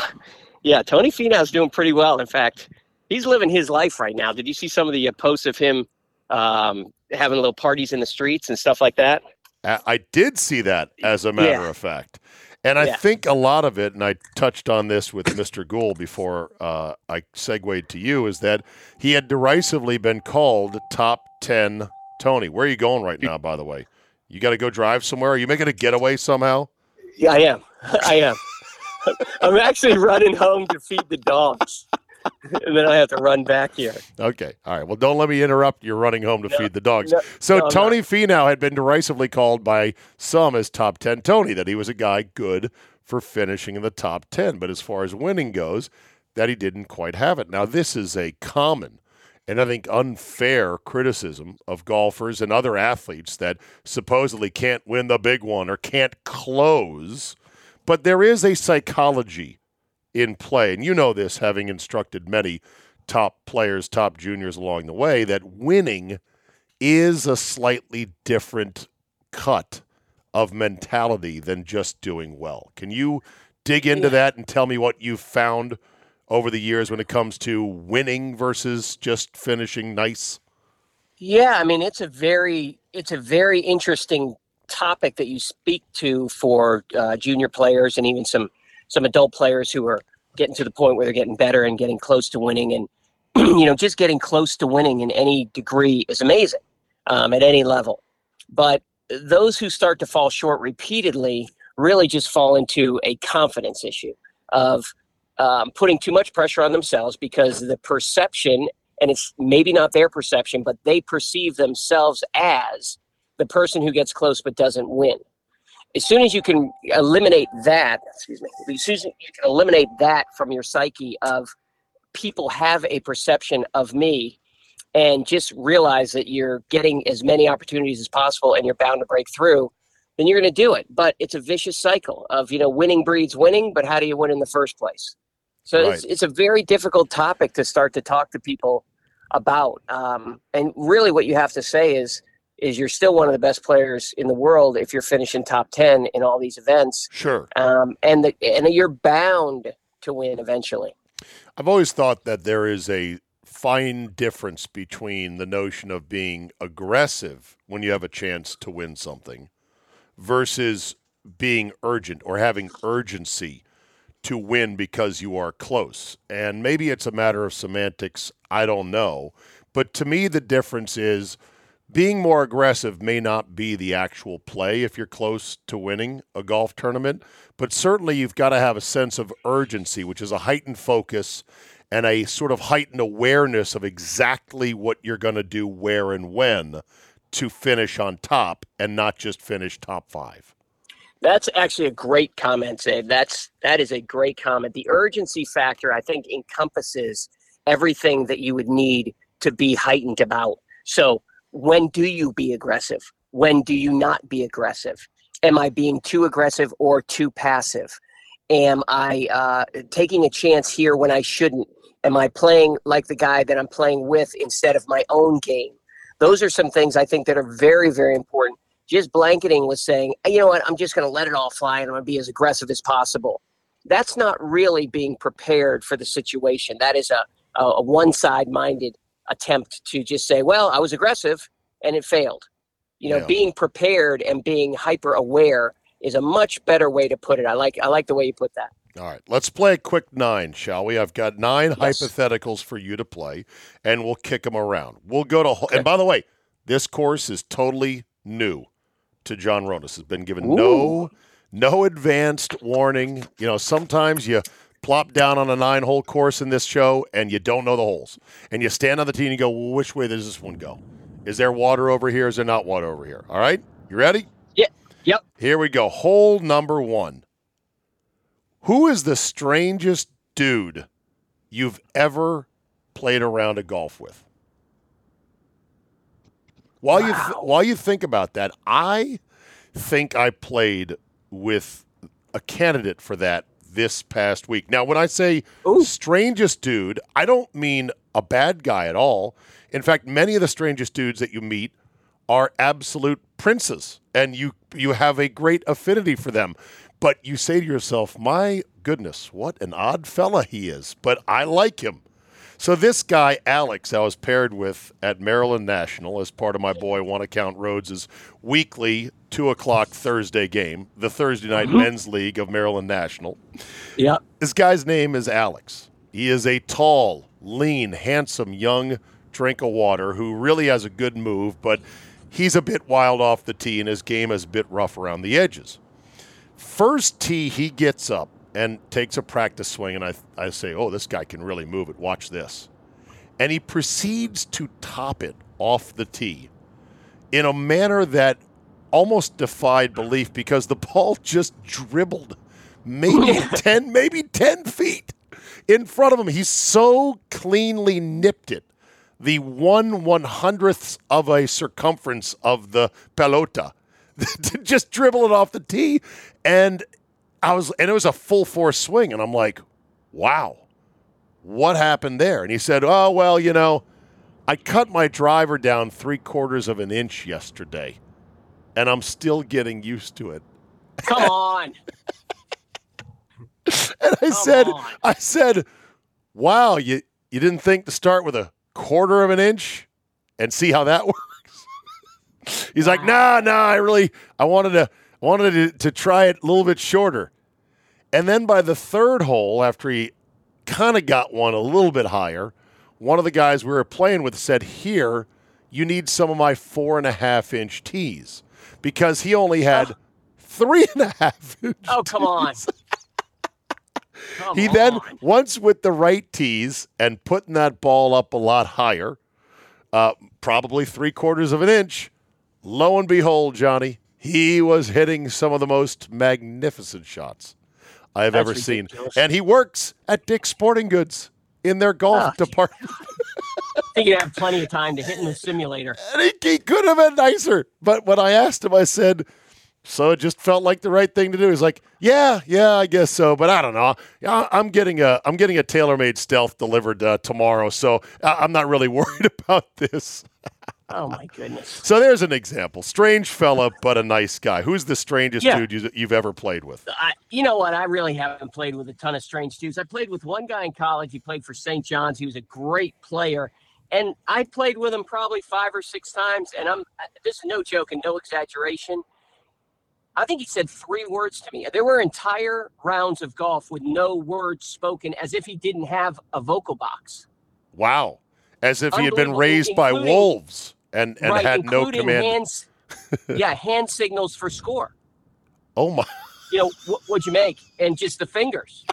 Yeah, Tony Finau's doing pretty well. In fact, he's living his life right now. Did you see some of the uh, posts of him um, having little parties in the streets and stuff like that? I did see that, as a matter Yeah. of fact. And I Yeah. think a lot of it, and I touched on this with Mr. Gould before uh, I segued to you, is that he had derisively been called top 10 Tony. Where are you going right now, by the way? You got to go drive somewhere? Are you making a getaway somehow? Yeah, I am. [LAUGHS] I am. [LAUGHS] I'm actually running home to feed the dogs. and then I have to run back here. Okay. All right. Well, don't let me interrupt. You're running home to No, feed the dogs. no, so no, Tony Finau had been derisively called by some as top 10 Tony, that he was a guy good for finishing in the top 10. But as far as winning goes, that he didn't quite have it. Now, this is a common and I think unfair criticism of golfers and other athletes that supposedly can't win the big one or can't close. But there is a psychology in play. And you know this, having instructed many top players, top juniors along the way, that winning is a slightly different cut of mentality than just doing well. Can you dig into that and tell me what you've found over the years when it comes to winning versus just finishing nice? Yeah, I mean it's a very it's a very interesting topic that you speak to for uh, junior players and even some some adult players who are getting to the point where they're getting better and getting close to winning and [CLEARS THROAT] you know just getting close to winning in any degree is amazing um, at any level. But those who start to fall short repeatedly really just fall into a confidence issue of um, putting too much pressure on themselves because the perception and it's maybe not their perception, but they perceive themselves as the person who gets close but doesn't win. As soon as you can eliminate that, excuse me, as soon as you can eliminate that from your psyche of people have a perception of me and just realize that you're getting as many opportunities as possible and you're bound to break through, then you're going to do it. But it's a vicious cycle of, you know, winning breeds winning, but how do you win in the first place? So it's, it's a very difficult topic to start to talk to people about. Um, and really, what you have to say is, is you're still one of the best players in the world if you're finishing top ten in all these events, Sure. um, and the, and you're bound to win eventually. I've always thought that there is a fine difference between the notion of being aggressive when you have a chance to win something versus being urgent or having urgency to win because you are close. And maybe it's a matter of semantics, I don't know. But to me, the difference is being more aggressive may not be the actual play if you're close to winning a golf tournament, but certainly you've got to have a sense of urgency, which is a heightened focus and a sort of heightened awareness of exactly what you're going to do where and when to finish on top and not just finish top five. That's actually a great comment, Zabe. That's that is a great comment. The urgency factor, I think, encompasses everything that you would need to be heightened about. So, when do you be aggressive? When do you not be aggressive? Am I being too aggressive or too passive? Am I uh, taking a chance here when I shouldn't? Am I playing like the guy that I'm playing with instead of my own game? Those are some things I think that are very, very important just blanketing with saying, you know what, I'm just going to let it all fly and I'm going to be as aggressive as possible. That's not really being prepared for the situation. That is a, a, one side minded attempt to just say, well, I was aggressive and it failed. You know, Yeah. being prepared and being hyper aware is a much better way to put it. I like I like the way you put that. All right, let's play a quick nine, shall we? I've got nine Yes. hypotheticals for you to play, and we'll kick them around. We'll go to. And by the way, this course is totally new to John Ronas. Has been given no no advanced warning. You know, sometimes you plop down on a nine hole course in this show and you don't know the holes, and you stand on the tee and you go, well, "Which way does this one go? Is there water over here? Is there not water over here?" All right, you ready? Yeah. Yep. Here we go. Hole number one. Who is the strangest dude you've ever played around a golf with? While you th- while you think about that, I think I played with a candidate for that this past week. Now, when I say Ooh. strangest dude, I don't mean a bad guy at all. In fact, many of the strangest dudes that you meet are absolute princes, and you you have a great affinity for them. But you say to yourself, "My goodness, what an odd fella he is!" But I like him. So this guy, Alex, I was paired with at Maryland National as part of my boy One Account Rhodes' weekly two o'clock Thursday game, the Thursday night uh-huh. men's league of Maryland National. Yeah. This guy's name is Alex. He is a tall, lean, handsome young drink of water who really has a good move, but he's a bit wild off the tee and his game is a bit rough around the edges. First tee, he gets up and takes a practice swing, and I, I say, Oh, this guy can really move it. Watch this. And he proceeds to top it off the tee in a manner that almost defied belief because the [LAUGHS] ball just dribbled maybe [LAUGHS] 10, maybe 10 feet in front of him. He so cleanly nipped it. The one one hundredths of a circumference of the pelota [LAUGHS] to just dribble it off the tee. And I was, and it was a full force swing. And I'm like, wow, what happened there? And he said, oh, well, you know, I cut my driver down three quarters of an inch yesterday, and I'm still getting used to it. Come on. [LAUGHS] And I Come said, on. I said, wow, you, you didn't think to start with a quarter of an inch and see how that [LAUGHS] works? He's like, nah, nah, I really, I wanted to, I wanted to, to try it a little bit shorter. And then by the third hole, after he kind of got one a little bit higher, one of the guys we were playing with said, Here, you need some of my four and a half inch tees because he only had three and a half [LAUGHS] inch. Oh, come on. Come He then, once with the right tees and putting that ball up a lot higher, uh, probably three quarters of an inch, lo and behold, Johnny, he was hitting some of the most magnificent shots I have That's ever seen. And he works at Dick's Sporting Goods in their golf Oh, department. [LAUGHS] I think you'd have plenty of time to hit in the simulator. And he, he could have been nicer. But when I asked him, I said, so it just felt like the right thing to do. He's like, yeah, yeah, I guess so, but I don't know. I'm getting a I'm getting a TaylorMade stealth delivered uh, tomorrow, so I'm not really [LAUGHS] worried about this. Oh my goodness. So there's an example. Strange fella, but a nice guy. Who's the strangest Yeah. dude you, you've ever played with? I, you know what? I really haven't played with a ton of strange dudes. I played with one guy in college. He played for St. John's. He was a great player, and I played with him probably five or six times. And I'm this is no joke and no exaggeration. I think he said three words to me. There were entire rounds of golf with no words spoken, as if he didn't have a vocal box. Wow, as if he had been raised by wolves and and right, had no command. hands. yeah, hand signals for score. oh my, You know what? What'd you make? And just the fingers.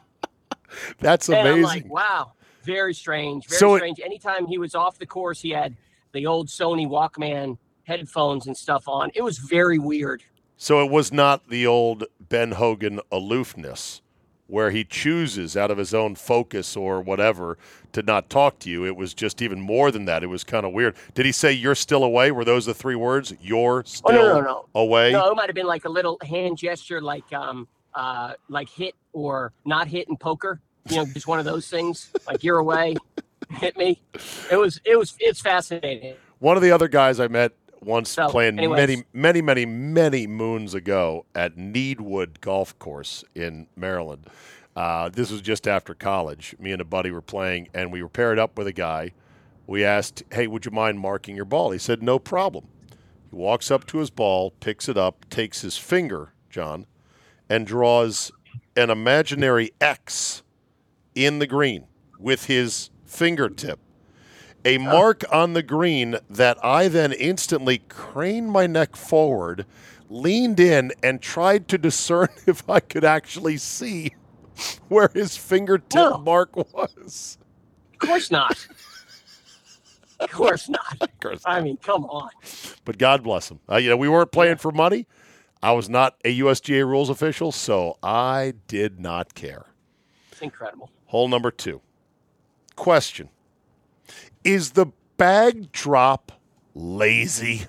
that's amazing. like, wow, very strange, very So it- strange. Anytime he was off the course, he had the old Sony Walkman headphones and stuff on. It was very weird. So it was not the old Ben Hogan aloofness where he chooses out of his own focus or whatever to not talk to you. It was just even more than that. It was kind of weird. Did he say you're still away? Were those the three words? You're still Oh no, no, no, away? no. It might have been like a little hand gesture, like um, uh, like hit or not hit in poker. You know, just one of those things. Like you're away, hit me. It was, it was, it's fascinating. One of the other guys I met once So, playing anyways. many, many, many, many moons ago at Needwood Golf Course in Maryland. Uh, this was just after college. Me and a buddy were playing, and we were paired up with a guy. We asked, "Hey, would you mind marking your ball?" He said, "No problem." He walks up to his ball, picks it up, takes his finger, John, and draws an imaginary X in the green with his fingertip a mark on the green that I then instantly craned my neck forward, leaned in, and tried to discern [LAUGHS] if I could actually see [LAUGHS] where his fingertip No. mark was. Of course not. Of course not. [LAUGHS] Of course I mean, come on. But God bless him. Uh, you know, we weren't playing for money. I was not a USGA rules official, so I did not care. It's incredible. Hole number two. Question Is the bag drop lazy?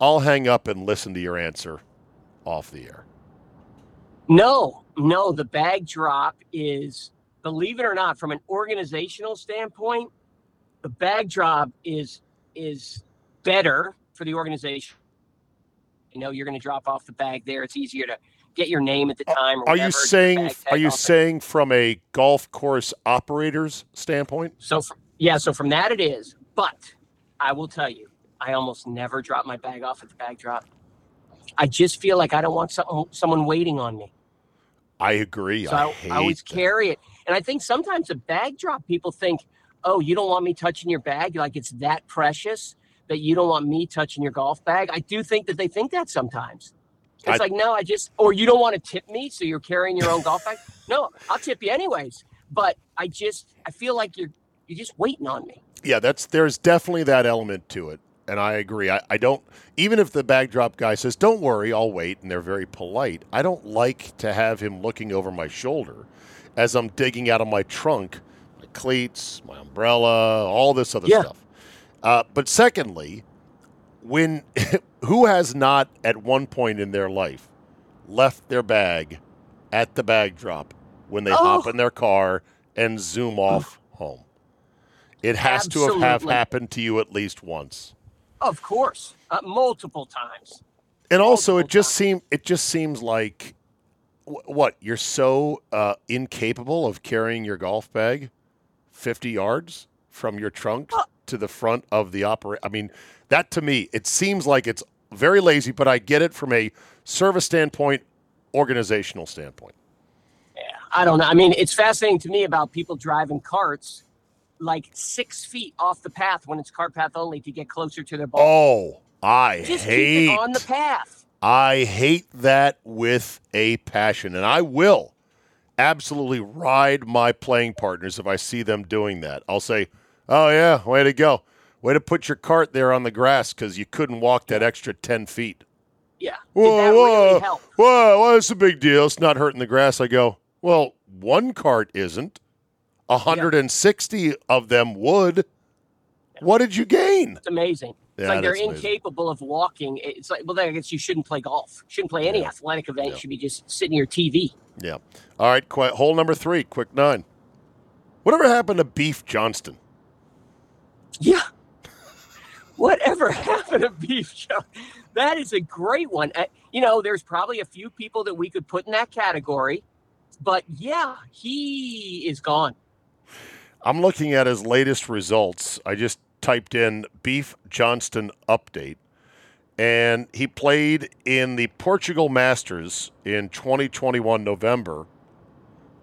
I'll hang up and listen to your answer off the air. No, no. The bag drop is, believe it or not, from an organizational standpoint, the bag drop is is better for the organization. You know, you're going to drop off the bag there. It's easier to get your name at the time. Or Are you whatever, saying are you saying from a golf course operator's standpoint? So from, yeah, so from that it is. But I will tell you, I almost never drop my bag off at the bag drop. I just feel like I don't want some, someone waiting on me. I agree. So I, I, always that. carry it. And I think sometimes a bag drop, people think, oh, you don't want me touching your bag? Like it's that precious that you don't want me touching your golf bag? I do think that they think that sometimes. It's I- like, no, I just, or you don't want to tip me, so you're carrying your own golf bag? No, I'll tip you anyways. But I just, I feel like you're, you're just waiting on me. Yeah, that's there's definitely that element to it, and I agree. I, I don't even if the bag drop guy says, "Don't worry, I'll wait," and they're very polite. I don't like to have him looking over my shoulder as I'm digging out of my trunk my cleats, my umbrella, all this other Yeah. stuff. Uh, but secondly, when [LAUGHS] who has not at one point in their life left their bag at the bag drop when they hop Oh. in their car and zoom off home? It has to have, happened to you at least once. Of course, uh, multiple times. And also, it just times. seem it just seems like wh- what you're so uh, incapable of carrying your golf bag fifty yards from your trunk Well- to the front of the opera. I mean, that to me, it seems like it's very lazy. But I get it from a service standpoint, organizational standpoint. Yeah, I don't know. I mean, it's fascinating to me about people driving carts like six feet off the path when it's cart path only to get closer to their ball. Oh, I Just hate keep it on the path. I hate that with a passion, and I will absolutely ride my playing partners if I see them doing that. I'll say, "Oh yeah, way to go, way to put your cart there on the grass because you couldn't walk that extra ten feet." Yeah. Whoa, Did that whoa, really help? whoa, what's the big deal? It's not hurting the grass. I go, well, one cart isn't. 160 of them would. What did you gain? It's amazing. It's Yeah, like they're that's amazing. incapable of walking. It's like, well, then I guess you shouldn't play golf. Shouldn't play any Yeah. athletic event. Yeah. You should be just sitting your TV. Yeah. All right. Qu- hole number three, quick nine. Whatever happened to Beef Johnston? Yeah. Whatever [LAUGHS] happened to Beef Joe? That is a great one. Uh, you know, there's probably a few people that we could put in that category, but yeah, he is gone. I'm looking at his latest results. I just typed in Beef Johnston update, and he played in the Portugal Masters in 2021 November,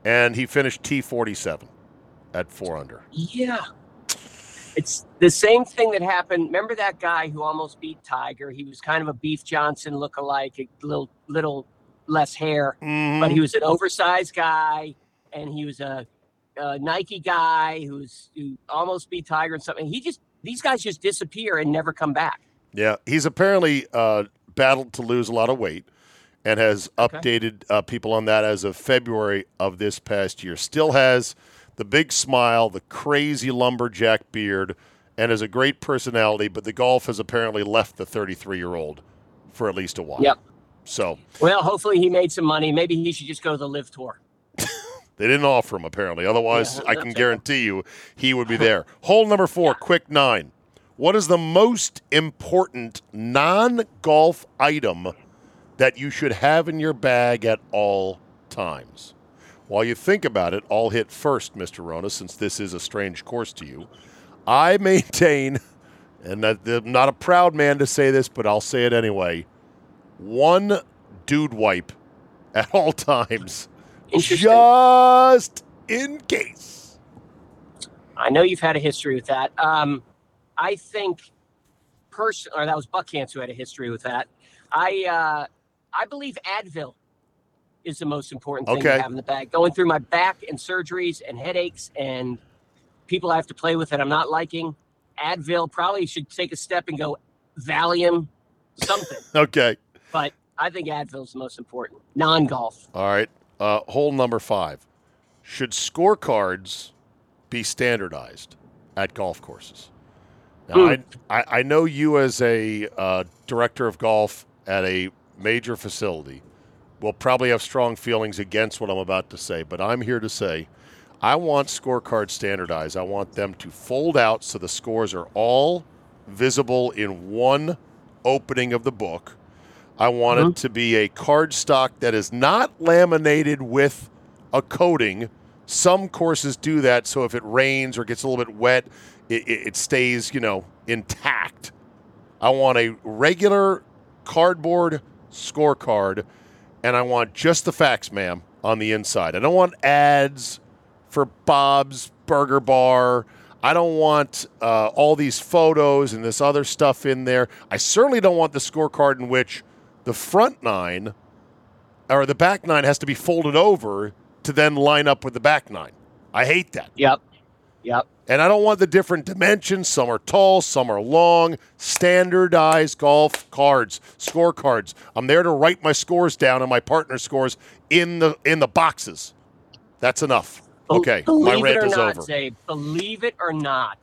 and he finished T47 at four under. Yeah. It's the same thing that happened. Remember that guy who almost beat Tiger? He was kind of a Beef Johnston look-alike, a little little less hair, Mhm. but he was an oversized guy, and he was a, a Nike guy who's who almost beat Tiger and something. He just these guys just disappear and never come back. Yeah, he's apparently uh, battled to lose a lot of weight and has Okay. updated uh, people on that as of February of this past year. Still has the big smile, the crazy lumberjack beard, and has a great personality, but the golf has apparently left the 33 year old for at least a while. Yep. So Well, hopefully he made some money. Maybe he should just go to the LIV tour. They didn't offer him, apparently. Otherwise, Yeah, I can guarantee you he would be there. [LAUGHS] Hole number four, quick nine. What is the most important non golf item that you should have in your bag at all times? While you think about it, I'll hit first, Mr. Rona, since this is a strange course to you. I [LAUGHS] maintain, and I'm not a proud man to say this, but I'll say it anyway one dude wipe [LAUGHS] at all times. Just in case. I know you've had a history with that. Um, I think, person, or that was Buckhantz who had a history with that. I uh, I believe Advil is the most important thing Okay. to have in the bag. Going through my back and surgeries and headaches and people I have to play with that I'm not liking. Advil probably should take a step and go Valium, something. [LAUGHS] Okay. but I think Advil is the most important. Non golf. All right. Uh, hole number five. Should scorecards be standardized at golf courses? Now, Hmm. I, I, I know you as a uh, director of golf at a major facility will probably have strong feelings against what I'm about to say, but I'm here to say I want scorecards standardized. I want them to fold out so the scores are all visible in one opening of the book. I want mm-hmm. it to be a cardstock that is not laminated with a coating. Some courses do that, so if it rains or gets a little bit wet, it, it stays, you know, intact. I want a regular cardboard scorecard, and I want just the facts, ma'am, on the inside. I don't want ads for Bob's Burger Bar. I don't want uh, all these photos and this other stuff in there. I certainly don't want the scorecard in which the front nine or the back nine has to be folded over to then line up with the back nine. I hate that. Yep. Yep. And I don't want the different dimensions. Some are tall, some are long. Standardized golf cards, scorecards. I'm there to write my scores down and my partner scores in the in the boxes. That's enough. Okay, believe my rant it or is not, over. Believe it or not,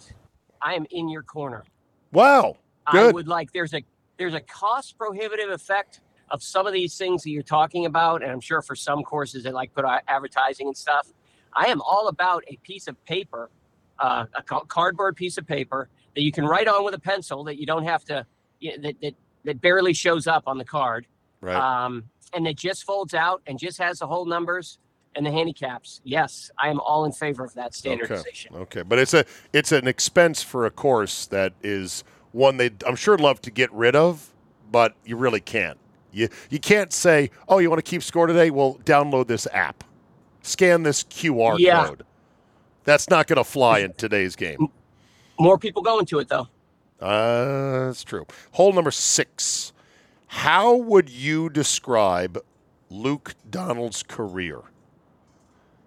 I am in your corner. Wow, good. I would like. There's a there's a cost prohibitive effect of some of these things that you're talking about, and I'm sure for some courses they like put advertising and stuff. I am all about a piece of paper uh, a cardboard piece of paper that you can write on with a pencil that you don't have to that that, that barely shows up on the card. Right. Um, and it just folds out and just has the hole numbers and the handicaps. Yes, I am all in favor of that standardization. Okay. okay. But it's a it's an expense for a course that is one they I'm sure love to get rid of, but you really can't. You you can't say, "Oh, you want to keep score today? Well, download this app. Scan this QR yeah. code." That's not going to fly in today's game. More people going to it, though. Uh, that's true. Hole number six. How would you describe Luke Donald's career?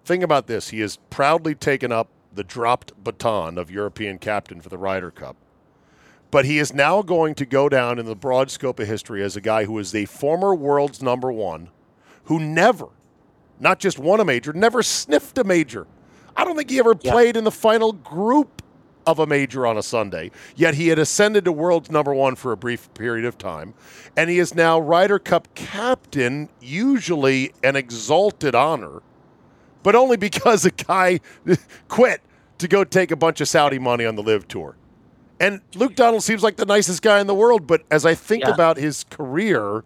Think about this. He has proudly taken up the dropped baton of European captain for the Ryder Cup. But he is now going to go down in the broad scope of history as a guy who is the former world's number one, who never, not just won a major, never sniffed a major I don't think he ever yeah. played in the final group of a major on a Sunday. Yet he had ascended to world's number one for a brief period of time. And he is now Ryder Cup captain, usually an exalted honor, but only because a guy [LAUGHS] quit to go take a bunch of Saudi money on the LIV tour. And Luke Donald seems like the nicest guy in the world, but as I think yeah. about his career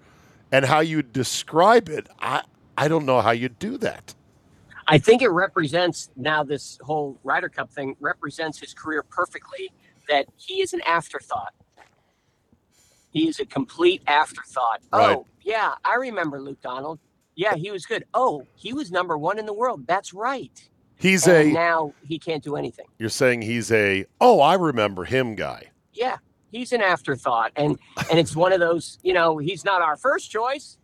and how you describe it, I, I don't know how you'd do that. I think it represents now this whole Ryder Cup thing represents his career perfectly. That he is an afterthought. He is a complete afterthought. Oh, right. Oh yeah, I remember Luke Donald. Yeah, he was good. Oh, he was number one in the world. That's right. He's and a now he can't do anything. You're saying he's a oh I remember him guy. Yeah, he's an afterthought, and and it's one of those you know he's not our first choice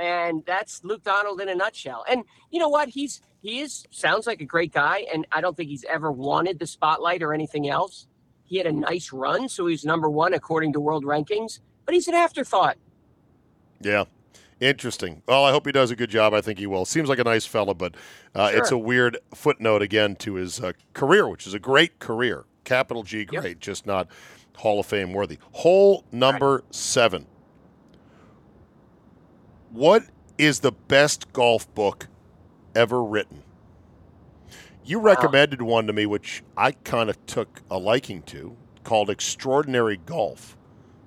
and that's Luke Donald in a nutshell. And you know what? He's he is sounds like a great guy, and I don't think he's ever wanted the spotlight or anything else. He had a nice run, so he's number one according to world rankings. But he's an afterthought. Yeah. Interesting. Well, I hope he does a good job. I think he will. Seems like a nice fella, but uh, sure. it's a weird footnote again to his uh, career, which is a great career. Capital G, great, yep. just not Hall of Fame worthy. Hole number right. seven. What is the best golf book ever written? You recommended wow. one to me, which I kind of took a liking to, called Extraordinary Golf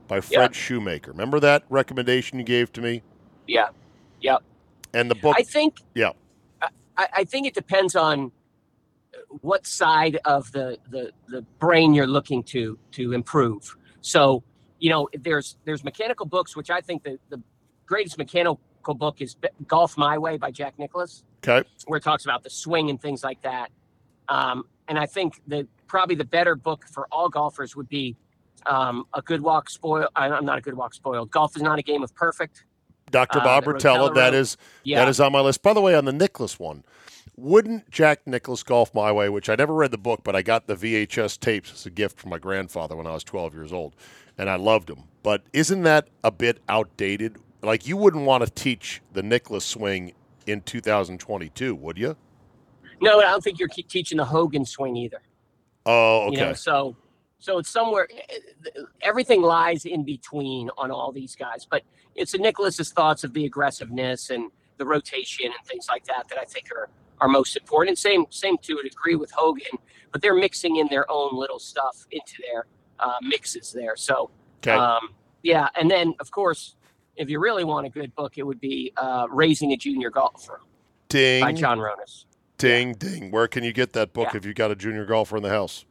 by Fred yeah. Shoemaker. Remember that recommendation you gave to me? Yeah. Yeah. And the book. I think. Yeah. I, I think it depends on what side of the, the the brain you're looking to to improve. So you know, there's there's mechanical books, which I think the the greatest mechanical book is Golf My Way by Jack Nicklaus. Okay. Where it talks about the swing and things like that. Um, and I think that probably the better book for all golfers would be um, A Good Walk Spoiled. I'm not a good walk spoiled. Golf is not a game of perfect. Dr. Uh, Bob Rotella, that is yeah. that is on my list. By the way, on the Nicklaus one, wouldn't Jack Nicklaus Golf My Way, which I never read the book, but I got the VHS tapes as a gift from my grandfather when I was 12 years old, and I loved them. But isn't that a bit outdated? like you wouldn't want to teach the Nicklaus swing in 2022, would you? No, I don't think you're teaching the Hogan swing either. Oh, okay. You know, so so it's somewhere everything lies in between on all these guys, but it's a Nicklaus's thoughts of the aggressiveness and the rotation and things like that that I think are are most important. And same same to a degree with Hogan, but they're mixing in their own little stuff into their uh, mixes there. So Okay. um, yeah, and then of course, if you really want a good book, it would be uh, Raising a Junior Golfer ding, by John Ronas. ding, ding. Where can you get that book Yeah. if you got a junior golfer in the house?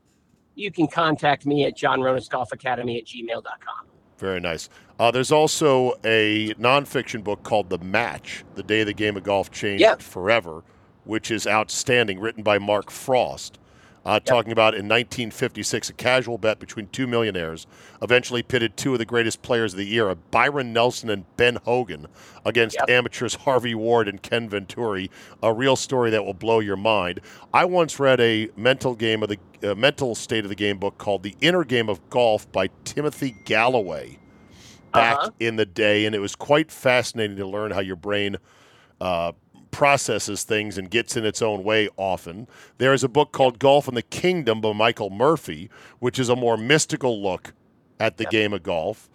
You can contact me at John Ronas Golf Academy at gmail.com. Very nice. Uh, there's also a nonfiction book called The Match: The Day the Game of Golf Changed Yeah. Forever, which is outstanding, written by Mark Frost. Uh, Talking about in 1956, a casual bet between two millionaires eventually pitted two of the greatest players of the era, Byron Nelson and Ben Hogan, against Yep. amateurs [LAUGHS] Harvey Ward and Ken Venturi. A real story that will blow your mind. I once read a mental game of the uh, mental state of the game book called The Inner Game of Golf by Timothy Gallwey back Uh-huh. in the day, and it was quite fascinating to learn how your brain uh, processes things and gets in its own way often. There is a book called Golf in the Kingdom by Michael Murphy, which is a more mystical look at the Yep. game of golf.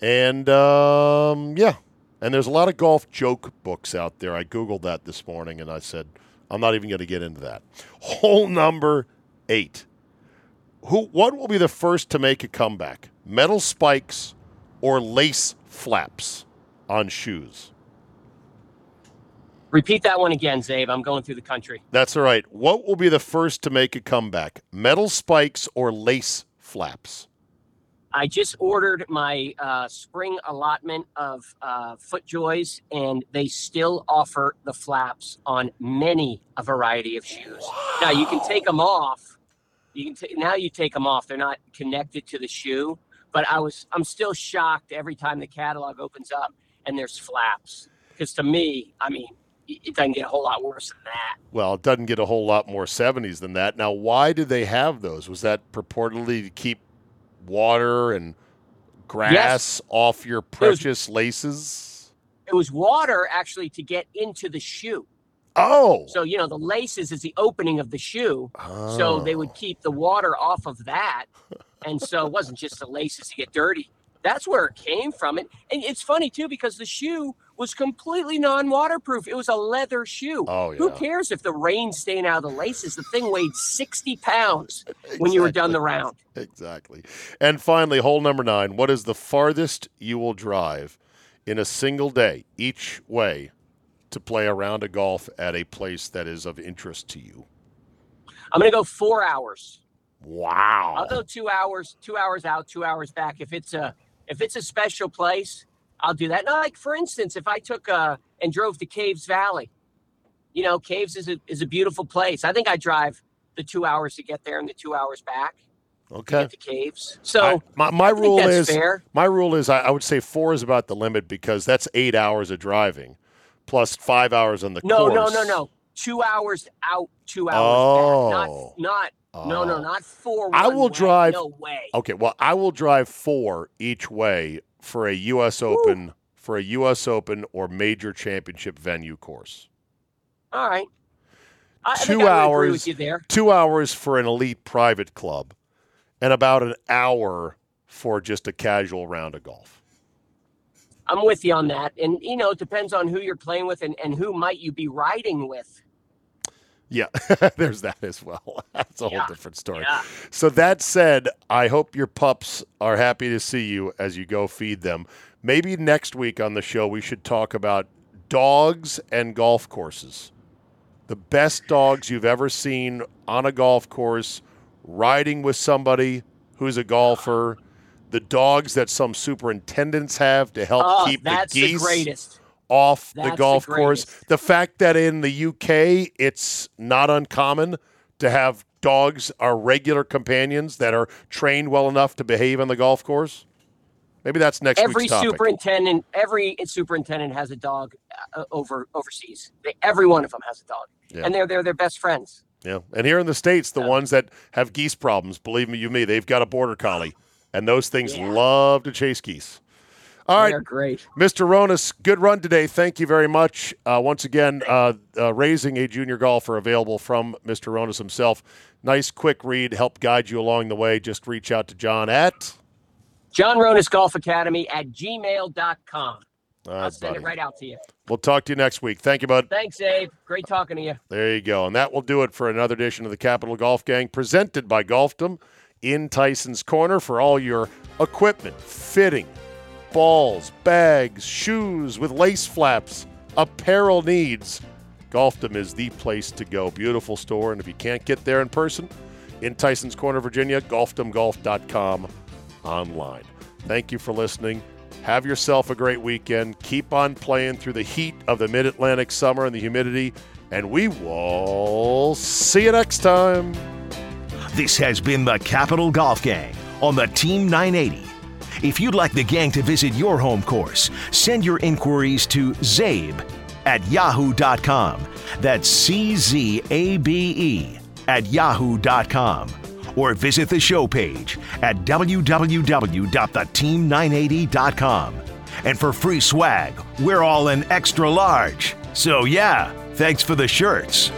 And um, yeah, and there's a lot of golf joke books out there. I Googled that this morning and I said, I'm not even going to get into that. Hole number eight. Who? What will be the first to make a comeback? Metal spikes or lace flaps on shoes? Repeat that one again, Zabe. I'm going through the country. That's all right. What will be the first to make a comeback? Metal spikes or lace flaps? I just ordered my uh, spring allotment of uh, FootJoys, and they still offer the flaps on many a variety of shoes. Now you can take them off. You can t- now you take them off. They're not connected to the shoe, but I was I'm still shocked every time the catalog opens up and there's flaps. Because to me, I mean, it it doesn't get a whole lot worse than that. Well, it doesn't get a whole lot more 70s than that. Now, why did they have those? Was that purportedly to keep water and grass off your precious laces? It was water actually to get into the shoe. Oh. So you know the laces is the opening of the shoe. So they Oh. would keep the water off of that. And so it wasn't just the laces to get dirty. That's where it came from. And, and it's funny too because the shoe was completely non-waterproof. It was a leather shoe. Oh, yeah. Who cares if the rain's staying out of the laces? The thing weighed 60 pounds [LAUGHS] when you were done the round. Exactly. And finally, hole number nine. What is the farthest you will drive in a single day, each way, to play a round of golf at a place that is of interest to you? I'm gonna go four hours. Wow. I'll go two hours, two hours out, two hours back. If it's a if it's a special place, I'll do that. Now, like for instance, if I took uh and drove to Caves Valley, you know, Caves is a is a beautiful place. I think I drive the two hours to get there and the two hours back to Okay. get to Caves. So I- my my I rule is fair. my rule is I, I would say four is about the limit because that's eight hours of driving, plus five hours on the No, course. no, no, no. Two hours out, two hours Oh. back. Not not no, no, Oh. not four. I will way. drive- No way. Okay, well, I will drive four each way for a U.S. Open, for a U.S. Open or major championship venue course. All right. I, Two think I agree hours. with you there. Two hours for an elite private club, and about an hour for just a casual round of golf. I'm with you on that. And you know, it depends on who you're playing with and, and who might you be riding with. Yeah, [LAUGHS] there's that as well. [LAUGHS] That's a whole different story. Yeah. So that said, I hope your pups are happy to see you as you go feed them. Maybe next week on the show we should talk about dogs and golf courses. The best dogs you've ever seen on a golf course, riding with somebody who's a golfer, the dogs that some superintendents have to help Oh, keep the that's the greatest. Off That's the the golf course. The fact that in the UK it's not uncommon to have dogs are regular companions that are trained well enough to behave on the golf course. Maybe that's next Every week's topic. superintendent, every superintendent has a dog uh, over overseas. They, every one of them has a dog, Yeah. and they're they're their best friends. yeah, and here in the states, the Yeah. ones that have geese problems, believe me, you me, they've got a border collie, and those things Yeah. love to chase geese. All right, great. Mr. Ronas, good run today. Thank you very much. Uh, once again, uh, uh, raising a junior golfer available from Mr. Ronas himself. Nice, quick read, help guide you along the way. Just reach out to John at. John Ronas Golf Academy at gmail.com. All I'll send buddy. it right out to you. We'll talk to you next week. Thank you, bud. Thanks, Abe. Great talking to you. There you go. And that will do it for another edition of the Capital Golf Gang presented by Golfdom in Tyson's Corner for all your equipment, fitting, balls, bags, shoes with lace flaps, apparel needs. Golfdom is the place to go. Beautiful store. And if you can't get there in person, in Tyson's Corner, Virginia, golfdomgolf.com online. Thank you for listening. Have yourself a great weekend. Keep on playing through the heat of the mid Atlantic summer and the humidity. And we will see you next time. This has been the Capital Golf Gang on the Team 980. If you'd like the gang to visit your home course, send your inquiries to czabe at yahoo.com. That's C Z A B E at yahoo.com. Or visit the show page at www.theteam980.com. And for free swag, we're all in extra large. So, yeah, thanks for the shirts.